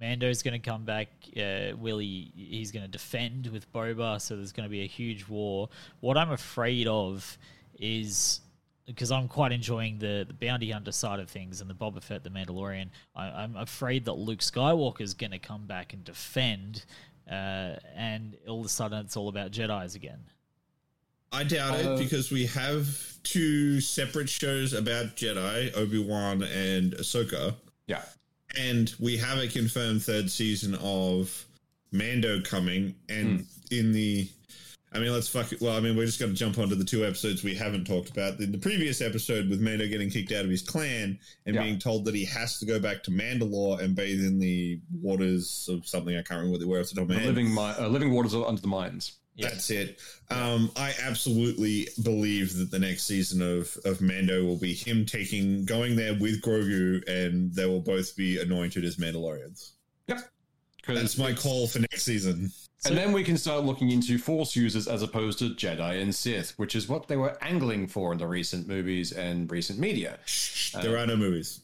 Mando's going to come back. Uh, Willie, he's going to defend with Boba, so there's going to be a huge war. What I'm afraid of is because I'm quite enjoying the, the bounty hunter side of things and the Boba Fett, the Mandalorian. I, I'm afraid that Luke Skywalker is going to come back and defend, uh, and all of a sudden it's all about Jedi's again. I doubt Uh, it because we have two separate shows about Jedi, Obi Wan and Ahsoka. yeah. And we have a confirmed third season of Mando coming, and in the, I mean, let's fuck it. Well, I mean, we're just going to jump onto the two episodes we haven't talked about. In the previous episode, with Mando getting kicked out of his clan and Yeah. being told that he has to go back to Mandalore and bathe in the waters of something I can't remember what they were off the top of my head. living, mi- uh, living waters under the mines. That's it. Um, I absolutely believe that the next season of, of Mando will be him taking going there with Grogu, and they will both be anointed as Mandalorians. Yep. That's my call for next season. And then we can start looking into Force users as opposed to Jedi and Sith, which is what they were angling for in the recent movies and recent media. there are no movies.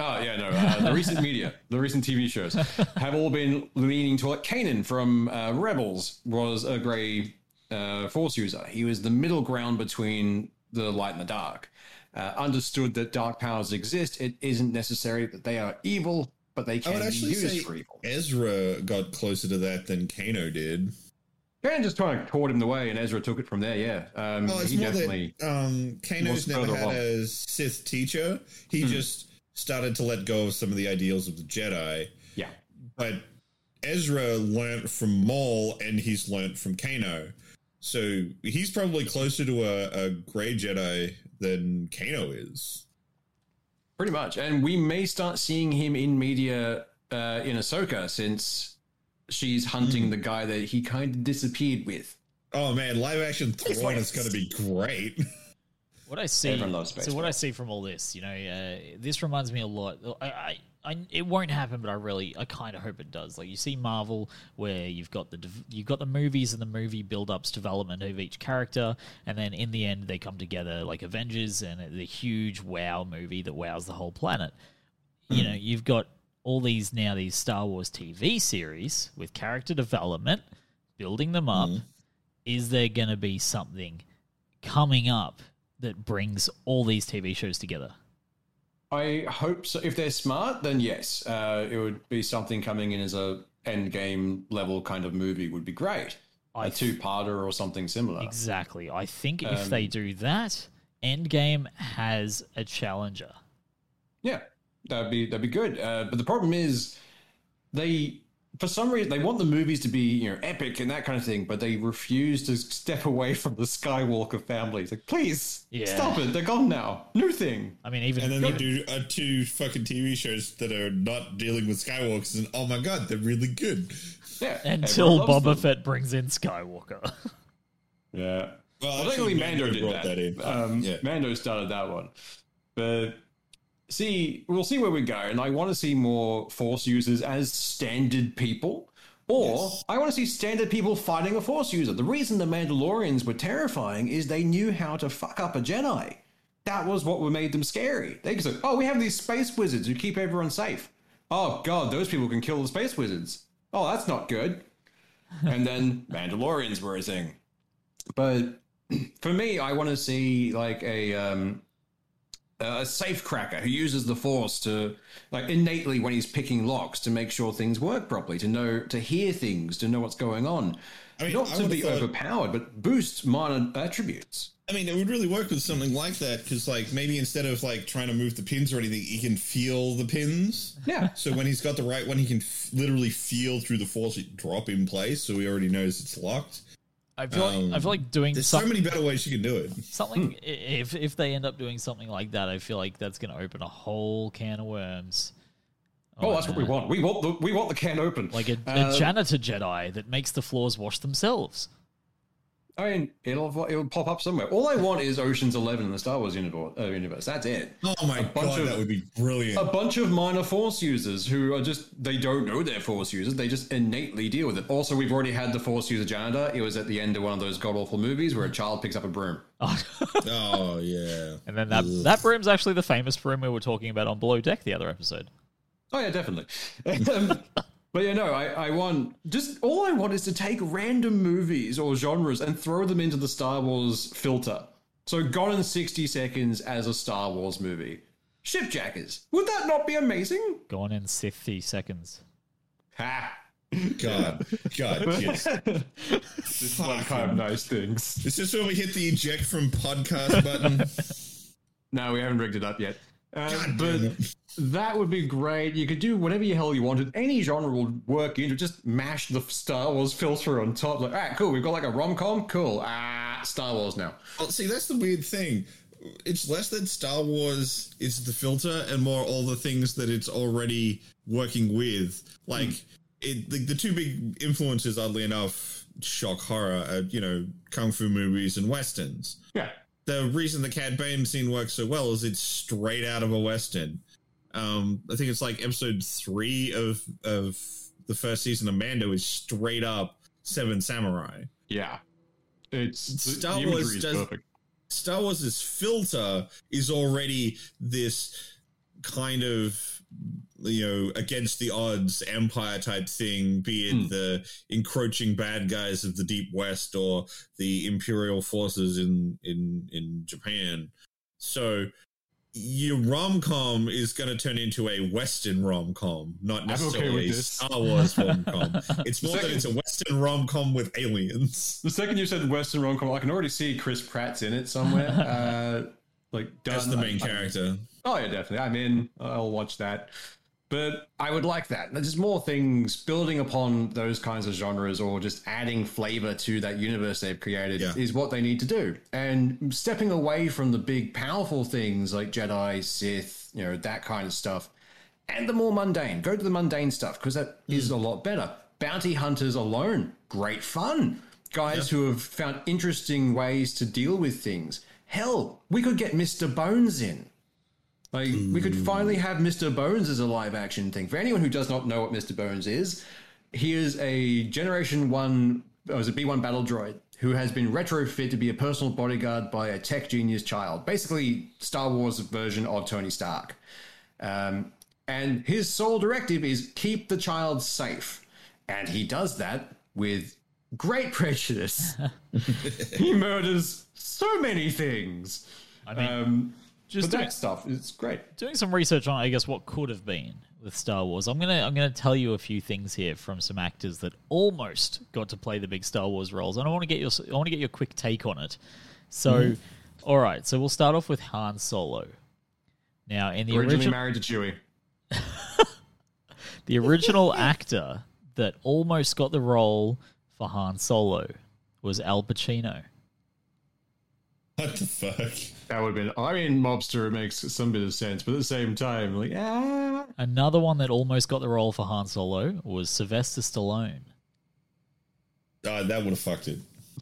Oh, yeah, no. Uh, the recent media, the recent TV shows have all been leaning toward Kanan from uh, Rebels was a grey uh, Force user. He was the middle ground between the light and the dark. Uh, understood that dark powers exist. It isn't necessary that they are evil, but they I can would be used for evil. Ezra got closer to that than Kano did. Kanan just kind of taught him the way, and Ezra took it from there. Yeah, um, Well, it's he more definitely. that um, Kano's never had along. a Sith teacher. He just started to let go of some of the ideals of the Jedi. Yeah. but Ezra learnt from Maul and he's learnt from Kano. So he's probably closer to a, a grey Jedi than Kano is. Pretty much. And we may start seeing him in media uh, in Ahsoka since she's hunting Hmm. the guy that he kind of disappeared with. Oh man, live action Thrawn is going to be great. *laughs* What I see, loves so what I see from all this, you know, uh, this reminds me a lot. I, I, I, it won't happen, but I really, I kind of hope it does. Like you see Marvel, where you've got the you've got the movies and the movie build-ups, development of each character, and then in the end they come together like Avengers and the huge wow movie that wows the whole planet. You know, you've got all these now these Star Wars TV series with character development, building them up. Is there going to be something coming up that brings all these TV shows together? I hope so. If they're smart, then yes, uh, it would be something coming in as a end game level kind of movie would be great. I a two parter or something similar. Exactly. I think if Um, they do that, Endgame has a challenger. Yeah, that'd be that'd be good. Uh, but the problem is, they for some reason they want the movies to be you know epic and that kind of thing, but they refuse to step away from the Skywalker family. It's like, please Yeah. stop it. They're gone now. New thing. I mean, even And then they do uh, two fucking TV shows that are not dealing with Skywalkers, and oh my god, they're really good. Yeah. until everyone Boba them. Fett brings in Skywalker. Yeah. Well, Well, actually, technically, Mando, did brought that. in. Um, yeah. Mando started that one, but see, we'll see where we go. And I want to see more Force users as standard people, or Yes. I want to see standard people fighting a Force user. The reason the Mandalorians were terrifying is they knew how to fuck up a Jedi. That was what made them scary. They could say, "Oh, we have these space wizards who keep everyone safe." Oh God, those people can kill the space wizards. Oh, that's not good. *laughs* and then Mandalorians were a thing. But *clears throat* for me, I want to see like a um, a safe cracker who uses the force to like innately when he's picking locks to make sure things work properly, to know to hear things, to know what's going on. I mean, Not I to be thought- overpowered, but boost minor attributes. I mean, it would really work with something like that because, like, maybe instead of like trying to move the pins or anything, he can feel the pins. Yeah. *laughs* So when he's got the right one, he can f- literally feel through the force it drop in place, so he already knows it's locked. I feel like I Um, feel like doing There's some, so many better ways you can do it. something. If if they end up doing something like that, I feel like that's going to open a whole can of worms. Oh, that's on, what we uh, want. We want the we want the can open. Like a, a janitor Jedi that makes the floors wash themselves. I mean, it'll it'll pop up somewhere. All I want is Ocean's Eleven in the Star Wars universe. Uh, universe. That's it. Oh my bunch god, of- that would be brilliant. a bunch of minor force users who are just they don't know they're force users they just innately deal with it also we've already had the force user janitor it was at the end of one of those god awful movies where a child picks up a broom *laughs* oh yeah. And then that that broom's actually the famous broom we were talking about on Below Deck the other episode. oh yeah definitely *laughs* Um, but yeah no I, I want just all i want is to take random movies or genres and throw them into the star wars filter so gone in 60 seconds as a star wars movie shipjackers would that not be amazing Gone in 60 seconds. ha God, God, *laughs* yes. this is one kind of nice things Is this when we hit the eject from podcast button? *laughs* No, we haven't rigged it up yet. Uh, but that would be great. You could do whatever the hell you wanted. Any genre would work into just mash the Star Wars filter on top. Like, all right, cool. We've got like a rom com. Cool. Ah, Star Wars now. Well, see, that's the weird thing. It's less that Star Wars is the filter and more all the things that it's already working with. Like, it, the, the two big influences, oddly enough, shock horror, are, you know, kung fu movies and westerns. Yeah. The reason the Cad Bane scene works so well is it's straight out of a western. Um, I think it's like episode three of of the first season of Mando is straight up Seven Samurai. Yeah. It's Star Wars does- perfect. Star Wars' filter is already this kind of you know against the odds empire type thing be it Hmm. the encroaching bad guys of the deep west or the imperial forces in in in japan so your rom-com is going to turn into a western rom-com not I'm okay necessarily a star wars rom-com *laughs* it's more that it's a western rom-com with aliens The second you said Western rom com, I can already see Chris Pratt's in it somewhere. *laughs* uh, like as the main I- I- character Oh yeah, definitely. I'm in. I'll watch that. But I would like that. There's just more things building upon those kinds of genres or just adding flavor to that universe they've created Yeah. is what they need to do. And stepping away from the big powerful things like Jedi, Sith, you know, that kind of stuff. And the more mundane. Go to the mundane stuff because that hmm. is a lot better. Bounty hunters alone, great fun. Guys who have found interesting ways to deal with things. Hell, we could get Mr. Bones in. Like we could finally have Mr. Bones as a live action thing. For anyone who does not know what Mr. Bones is, he is a Generation One, or was a B One battle droid who has been retrofit to be a personal bodyguard by a tech genius child, basically Star Wars version of Tony Stark. Um, and his sole directive is keep the child safe, and he does that with great prejudice. *laughs* he murders so many things. I mean, Um, just doing, that stuff is great. doing some research on, I guess, what could have been with Star Wars. I'm gonna I'm gonna tell you a few things here from some actors that almost got to play the big Star Wars roles, and I want to get your I want to get your quick take on it. So, all right, so we'll start off with Han Solo. Now, in the Originally original married to Chewie. *laughs* the original actor that almost got the role for Han Solo was Al Pacino. What the fuck? That would have been. I mean, mobster makes some bit of sense, but at the same time, like, ah. Another one that almost got the role for Han Solo was Sylvester Stallone. Oh, that would have fucked it.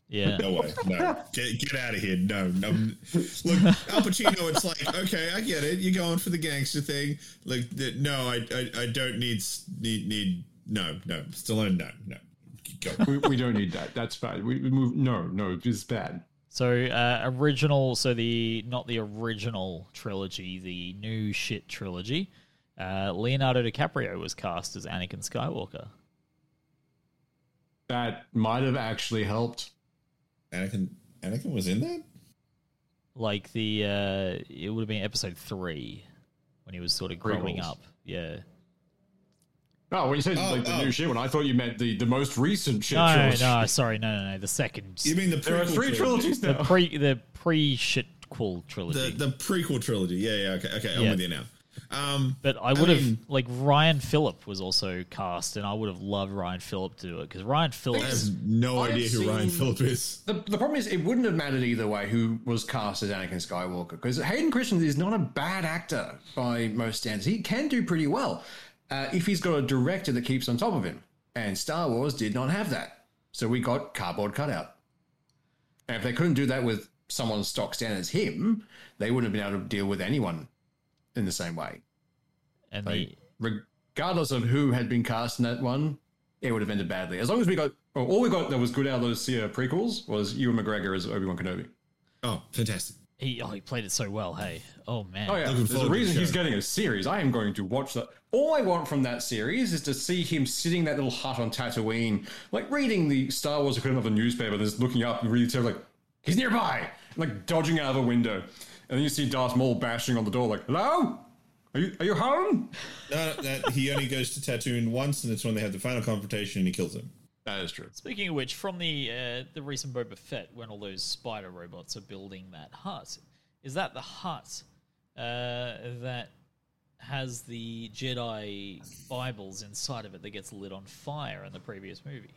Yeah. No way. No. Get, get out of here. No, no. Look, Al Pacino, it's like, okay, I get it. You're going for the gangster thing. Like, no, I, I, I don't need, need, need, no, no. Stallone, no, no. Go. we, we don't need that. That's bad. We, we move. No, no, it's bad. So uh, original, so the not the original trilogy, the new shit trilogy. Uh, Leonardo DiCaprio was cast as Anakin Skywalker. That might have actually helped. Anakin, Anakin was in that? Like the, uh, it would have been episode three when he was sort of growing Prequels. up. Yeah. Oh, when you said Oh, like the oh. new shit one, I thought you meant the, the most recent shit. No, trilogy. no, sorry, no, no, no. The second, You mean the there are three trilogy. trilogies the pre, the pre shit cool The, trilogy. the prequel trilogy. Yeah, yeah, okay, okay. I'm Yeah. with you now. Um, But I would have mean- like Ryan Phillippe was also cast, and I would have loved Ryan Phillippe to do it because Ryan Phillippe I is have no I've idea who Ryan Phillippe is. The, the problem is, it wouldn't have mattered either way who was cast as Anakin Skywalker because Hayden Christensen is not a bad actor by most standards. He can do pretty well uh, if he's got a director that keeps on top of him. And Star Wars did not have that. So we got cardboard cutout. And if they couldn't do that with someone stock standard as him, they wouldn't have been able to deal with anyone in the same way. and Like, the regardless of who had been cast in that one, it would have ended badly. As long as we got, well, all we got that was good out of those uh, prequels was Ewan McGregor as Obi Wan Kenobi. Oh, fantastic. He oh he played it so well. Hey, oh man, Oh yeah, Looking there's a forward the reason he's getting a series. I am going to watch that. All I want from that series is to see him sitting in that little hut on Tatooine, like reading the Star Wars equivalent of a newspaper, and just looking up and reading terrible, like he's nearby, like dodging out of a window, and then you see Darth Maul bashing on the door, like hello, are you are you home? No, that he only goes to Tatooine once, and it's when they have the final confrontation, and he kills him. That is true. Speaking of which, from the uh, the recent Boba Fett, when all those spider robots are building that hut, is that the hut uh, that has the Jedi Bibles inside of it that gets lit on fire in the previous movie?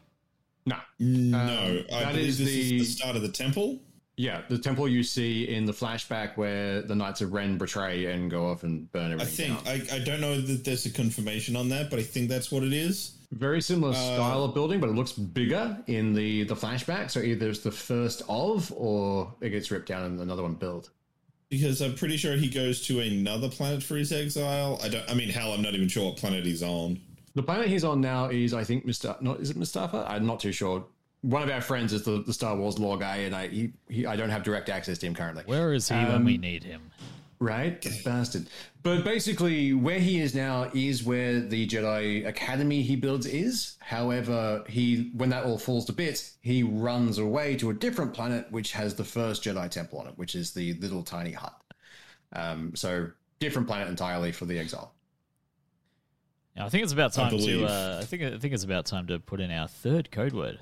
No, No, I Um, that believe is this the- is the start of the temple. yeah, the temple you see in the flashback where the Knights of Ren betray and go off and burn everything. I think down. I, I don't know that there's a confirmation on that, but I think that's what it is. Very similar uh, style of building, but it looks bigger in the the flashback. So either it's the first of, or it gets ripped down and another one built. Because I'm pretty sure he goes to another planet for his exile. I don't. I mean, hell, I'm not even sure what planet he's on. The planet he's on now is, I think, Mr. Not is it Mustafar? I'm not too sure. One of our friends is the, the Star Wars lore guy, and I he, he I don't have direct access to him currently. Where is he when um, we need him? Right, bastard. But basically, where he is now is where the Jedi Academy he builds is. However, he when that all falls to bits, he runs away to a different planet which has the first Jedi Temple on it, which is the little tiny hut. Um, so different planet entirely for the exile. Now, I think it's about time to. Uh, I think I think it's about time to put in our third code word.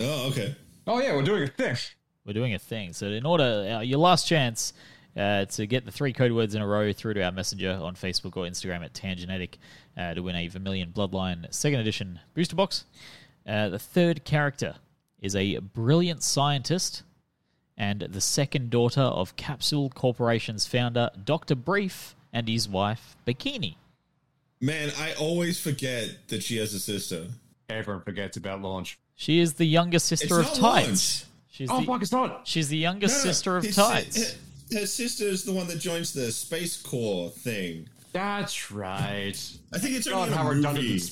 Oh, okay. Oh yeah, we're doing a thing. We're doing a thing. So, in order, uh, your last chance uh, to get the three code words in a row through to our messenger on Facebook or Instagram at Tangenetic uh, to win a Vermilion Bloodline second edition booster box. Uh, the third character is a brilliant scientist and the second daughter of Capsule Corporation's founder, Dr. Brief, and his wife, Bikini. Man, I always forget that she has a sister. Everyone forgets about launch. She is the younger sister It's of not Tights. She's Oh the, fuck, it's not. she's the younger No, no, sister of his- Tights. Her, her sister is the one that joins the Space Corps thing. That's right. I think it's God, only how a redundant, movie.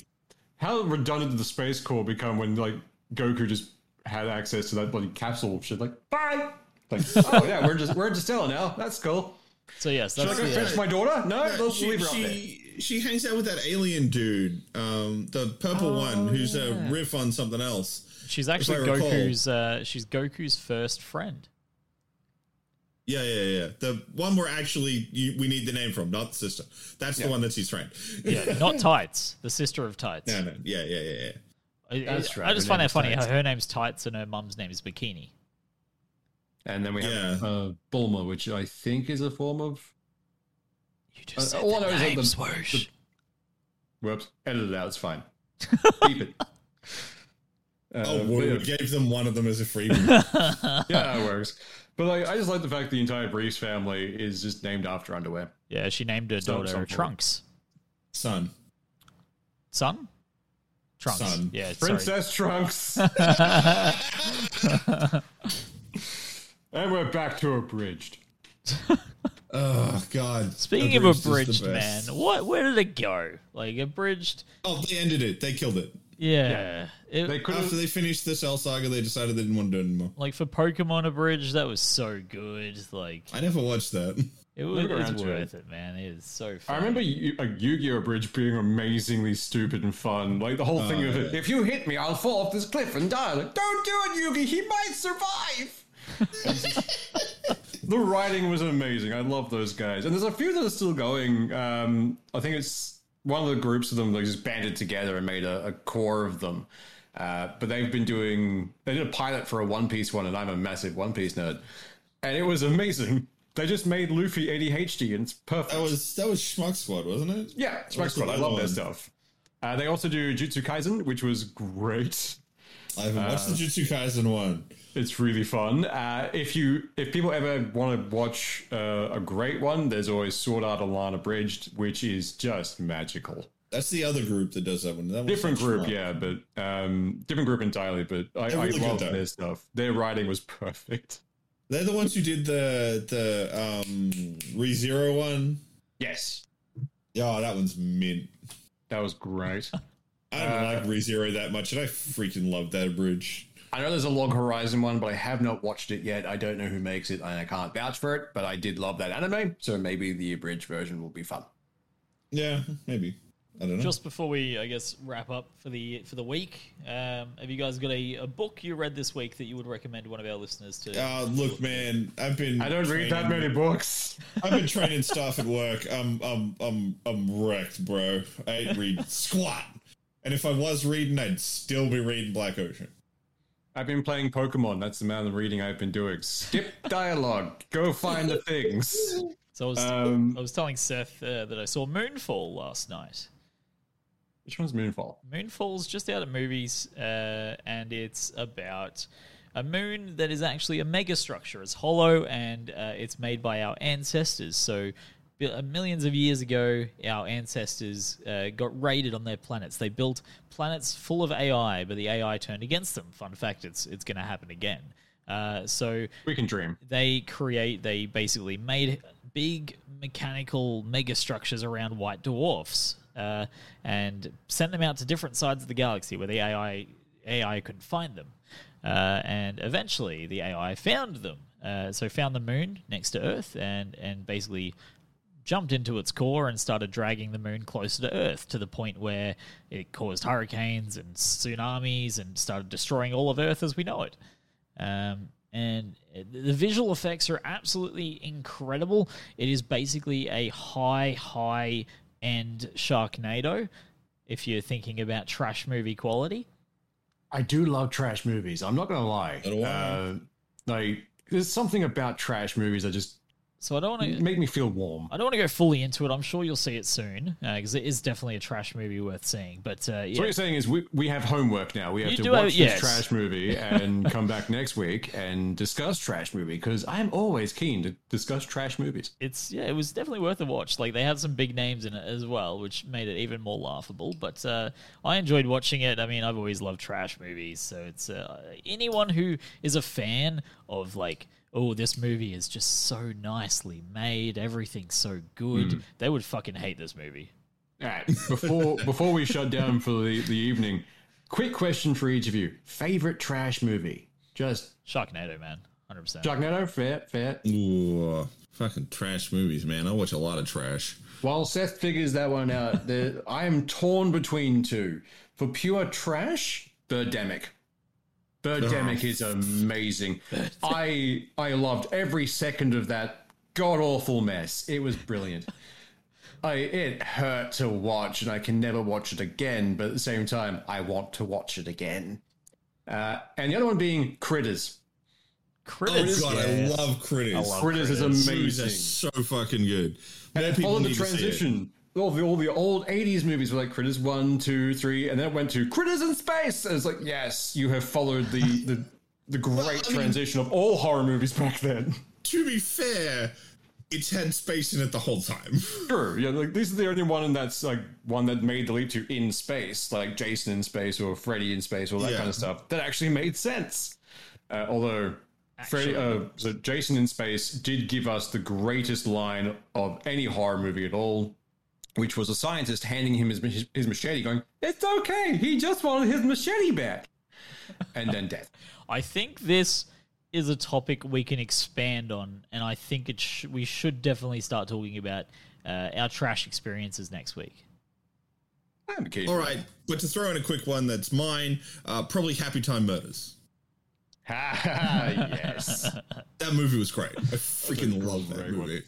how redundant did the Space Corps become when like Goku just had access to that bloody capsule shit? Like, bye. Like, *laughs* oh yeah, we're just we're just Distella now. That's cool. So yes, that's Should I go fetch my daughter? No, No, she, leave her up there. she, she hangs out with that alien dude, um, the purple one, who's a riff on something else. She's actually Goku's. Uh, she's Goku's first friend. Yeah, yeah, yeah. The one we're actually you, we need the name from, not the sister. That's the one that's his friend. Yeah, *laughs* not Tights, the sister of Tights. no, no, yeah, yeah, yeah, yeah. I, That's I- right, I just her find that name's funny. How her name's Tights and her mum's name is Bikini. And then we have Yeah. uh, Bulma, which I think is a form of. You just Uh, said all I the know is name, the- swoosh. Whoops, edit it out. It's fine. *laughs* Keep it. Uh, Oh, but we gave them one of them as a freebie. *laughs* yeah, it works. But like, I just like the fact the entire Briefs family is just named after underwear. Yeah, she named her So- daughter some- Trunks. Son. Son? Trunks. Son. Yeah, sorry. Princess Trunks. *laughs* *laughs* and we're back to abridged. *laughs* Oh, God. Speaking of is the abridged, man, best. what? Where did it go? Like abridged? Oh, they ended it. They killed it. Yeah. It- They could After they finished the Cell Saga, they decided they didn't want to do it anymore. like for Pokemon abridged, that was so good. Like I never watched that. *laughs* it was Never got it's to worth it. man. It is so. Fun. I remember Yu- a Yu-Gi-Oh! bridge being amazingly stupid and fun. Like the whole thing of it. yeah. If you hit me, I'll fall off this cliff and die. Like, don't do it, Yugi. He might survive. *laughs* the writing was amazing. I love those guys, and there's a few that are still going. Um, I think it's one of the groups of them that just banded together and made a, a core of them. Uh, but they've been doing. They did a pilot for a One Piece one, and I'm a massive One Piece nerd, and it was amazing. They just made Luffy ADHD, and it's perfect. That was that was Schmuck Squad, wasn't it? Yeah, Schmuck Squad. I love their stuff. Uh, they also do Jutsu Kaisen, which was great. I haven't watched the Jutsu Kaisen one. It's really fun. Uh, if you if people ever want to watch uh, a great one, there's always Sword Art Online Abridged, which is just magical. That's the other group that does that one. That Different group, yeah, but um, different group entirely. But I, They're I really good, love their stuff. Their writing was *laughs* perfect. They're the ones who did the the um ReZero one. Yes, Yeah, that one's mint. that was great. *laughs* I don't Uh, like ReZero that much, and I freaking love that bridge. I know there's a Log Horizon one, but I have not watched it yet. I don't know who makes it, and I can't vouch for it. But I did love that anime, so maybe the abridged version will be fun. Yeah, maybe. I don't know. Just before we, I guess, wrap up for the for the week, um, have you guys got a, a book you read this week that you would recommend one of our listeners to? uh, look, man, I've been. I don't read that many books. I've been training staff at work. I'm, I'm, I'm, I'm wrecked, bro. I ain't read *laughs* squat. And if I was reading, I'd still be reading Black Ocean. I've been playing Pokemon. That's the amount of reading I've been doing. Skip dialogue. Go find the things. so I was, Um, I was telling Seth uh, that I saw Moonfall last night. which one's Moonfall? Moonfall's just out of movies, uh, and it's about a moon that is actually a megastructure. It's hollow, and uh, it's made by our ancestors. So, millions of years ago, our ancestors uh, got raided on their planets. They built planets full of AI, but the AI turned against them. Fun fact: it's it's going to happen again. Uh, so We can dream. they create they basically made big mechanical megastructures around white dwarfs uh, and sent them out to different sides of the galaxy where the AI AI couldn't find them. Uh, and eventually, the AI found them. Uh, so found the moon next to Earth and and basically jumped into its core and started dragging the moon closer to Earth to the point where it caused hurricanes and tsunamis and started destroying all of Earth as we know it. Um, and the visual effects are absolutely incredible. It is basically a high, high end Sharknado if you're thinking about trash movie quality. I do love trash movies. I'm not gonna lie. So do I. Uh, like, there's something about trash movies that just So I don't want to. make me feel warm. I don't want to go fully into it. I'm sure you'll see it soon because it is definitely a trash movie worth seeing. But uh, So what you're saying is we, we have homework now. We have You to watch have- this yes. trash movie *laughs* and come back next week and discuss trash movie because I'm always keen to discuss trash movies. it's yeah, it was definitely worth a watch. Like they had some big names in it as well, which made it even more laughable. But uh, I enjoyed watching it. I mean, I've always loved trash movies, so it's uh, anyone who is a fan of like. Oh, this movie is just so nicely made. Everything's so good. Hmm. They would fucking hate this movie. All right. Before *laughs* before we shut down for the, the evening, quick question for each of you: favorite trash movie? Just Sharknado, man, hundred percent. Sharknado, fair, fair. Ooh, fucking trash movies, man. I watch a lot of trash. While Seth figures that one out, the, I am torn between two. For pure trash, Birdemic. Birdemic is amazing. I I loved every second of that god awful mess. It was brilliant. I it hurt to watch, and I can never watch it again. But at the same time, I want to watch it again. Uh, and the other one being Critters. Oh Critters, god, I love critters. I love Critters is Critters are amazing. so fucking good. More And people follow the need see it. transition all the all the old '80s movies were like Critters one, two, three, and then it went to Critters in Space. And it's like, yes, you have followed the the the great mean- transition of all horror movies back then. To be fair, it's had space in it the whole time. *laughs* Sure, Yeah, like this is the only one that's like one that made the leap to in space, like Jason in space or Freddy in space, all that Yeah. kind of stuff. That actually made sense. Uh, although Freddy, uh, so Jason in space did give us the greatest line of any horror movie at all, which was a scientist handing him his, his, his machete, going, "It's okay. He just wanted his machete back," and then death. *laughs* I think this is a topic we can expand on, and I think it sh- we should definitely start talking about uh, our trash experiences next week. And All but to throw in a quick one that's mine, uh, probably Happy Time Murders. Ha ha ha, yes. That movie was great. I *laughs* freaking love that movie.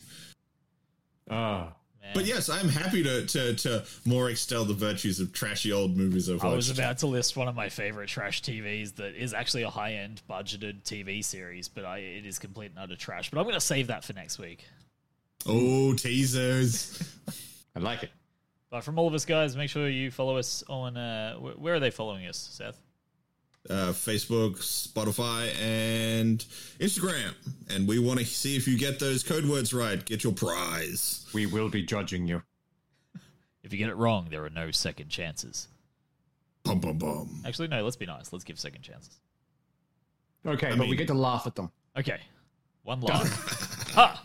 Ah. But yes, I'm happy to, to to more extol the virtues of trashy old movies I've I watched. was about to list one of my favorite trash TVs that is actually a high end budgeted TV series, but I, it is complete and utter trash. But I'm going to save that for next week. oh, teasers. I like it. But from all of us guys, make sure you follow us on. Uh, where are they following us, Seth? Uh, Facebook, Spotify, and Instagram. And we want to see if you get those code words right. Get your prize. We will be judging you. If you get it wrong, there are no second chances. Bum bum bum. Actually, no. Let's be nice. Let's give second chances. Okay, but we get to laugh at them. Okay, one laugh. *laughs* ha!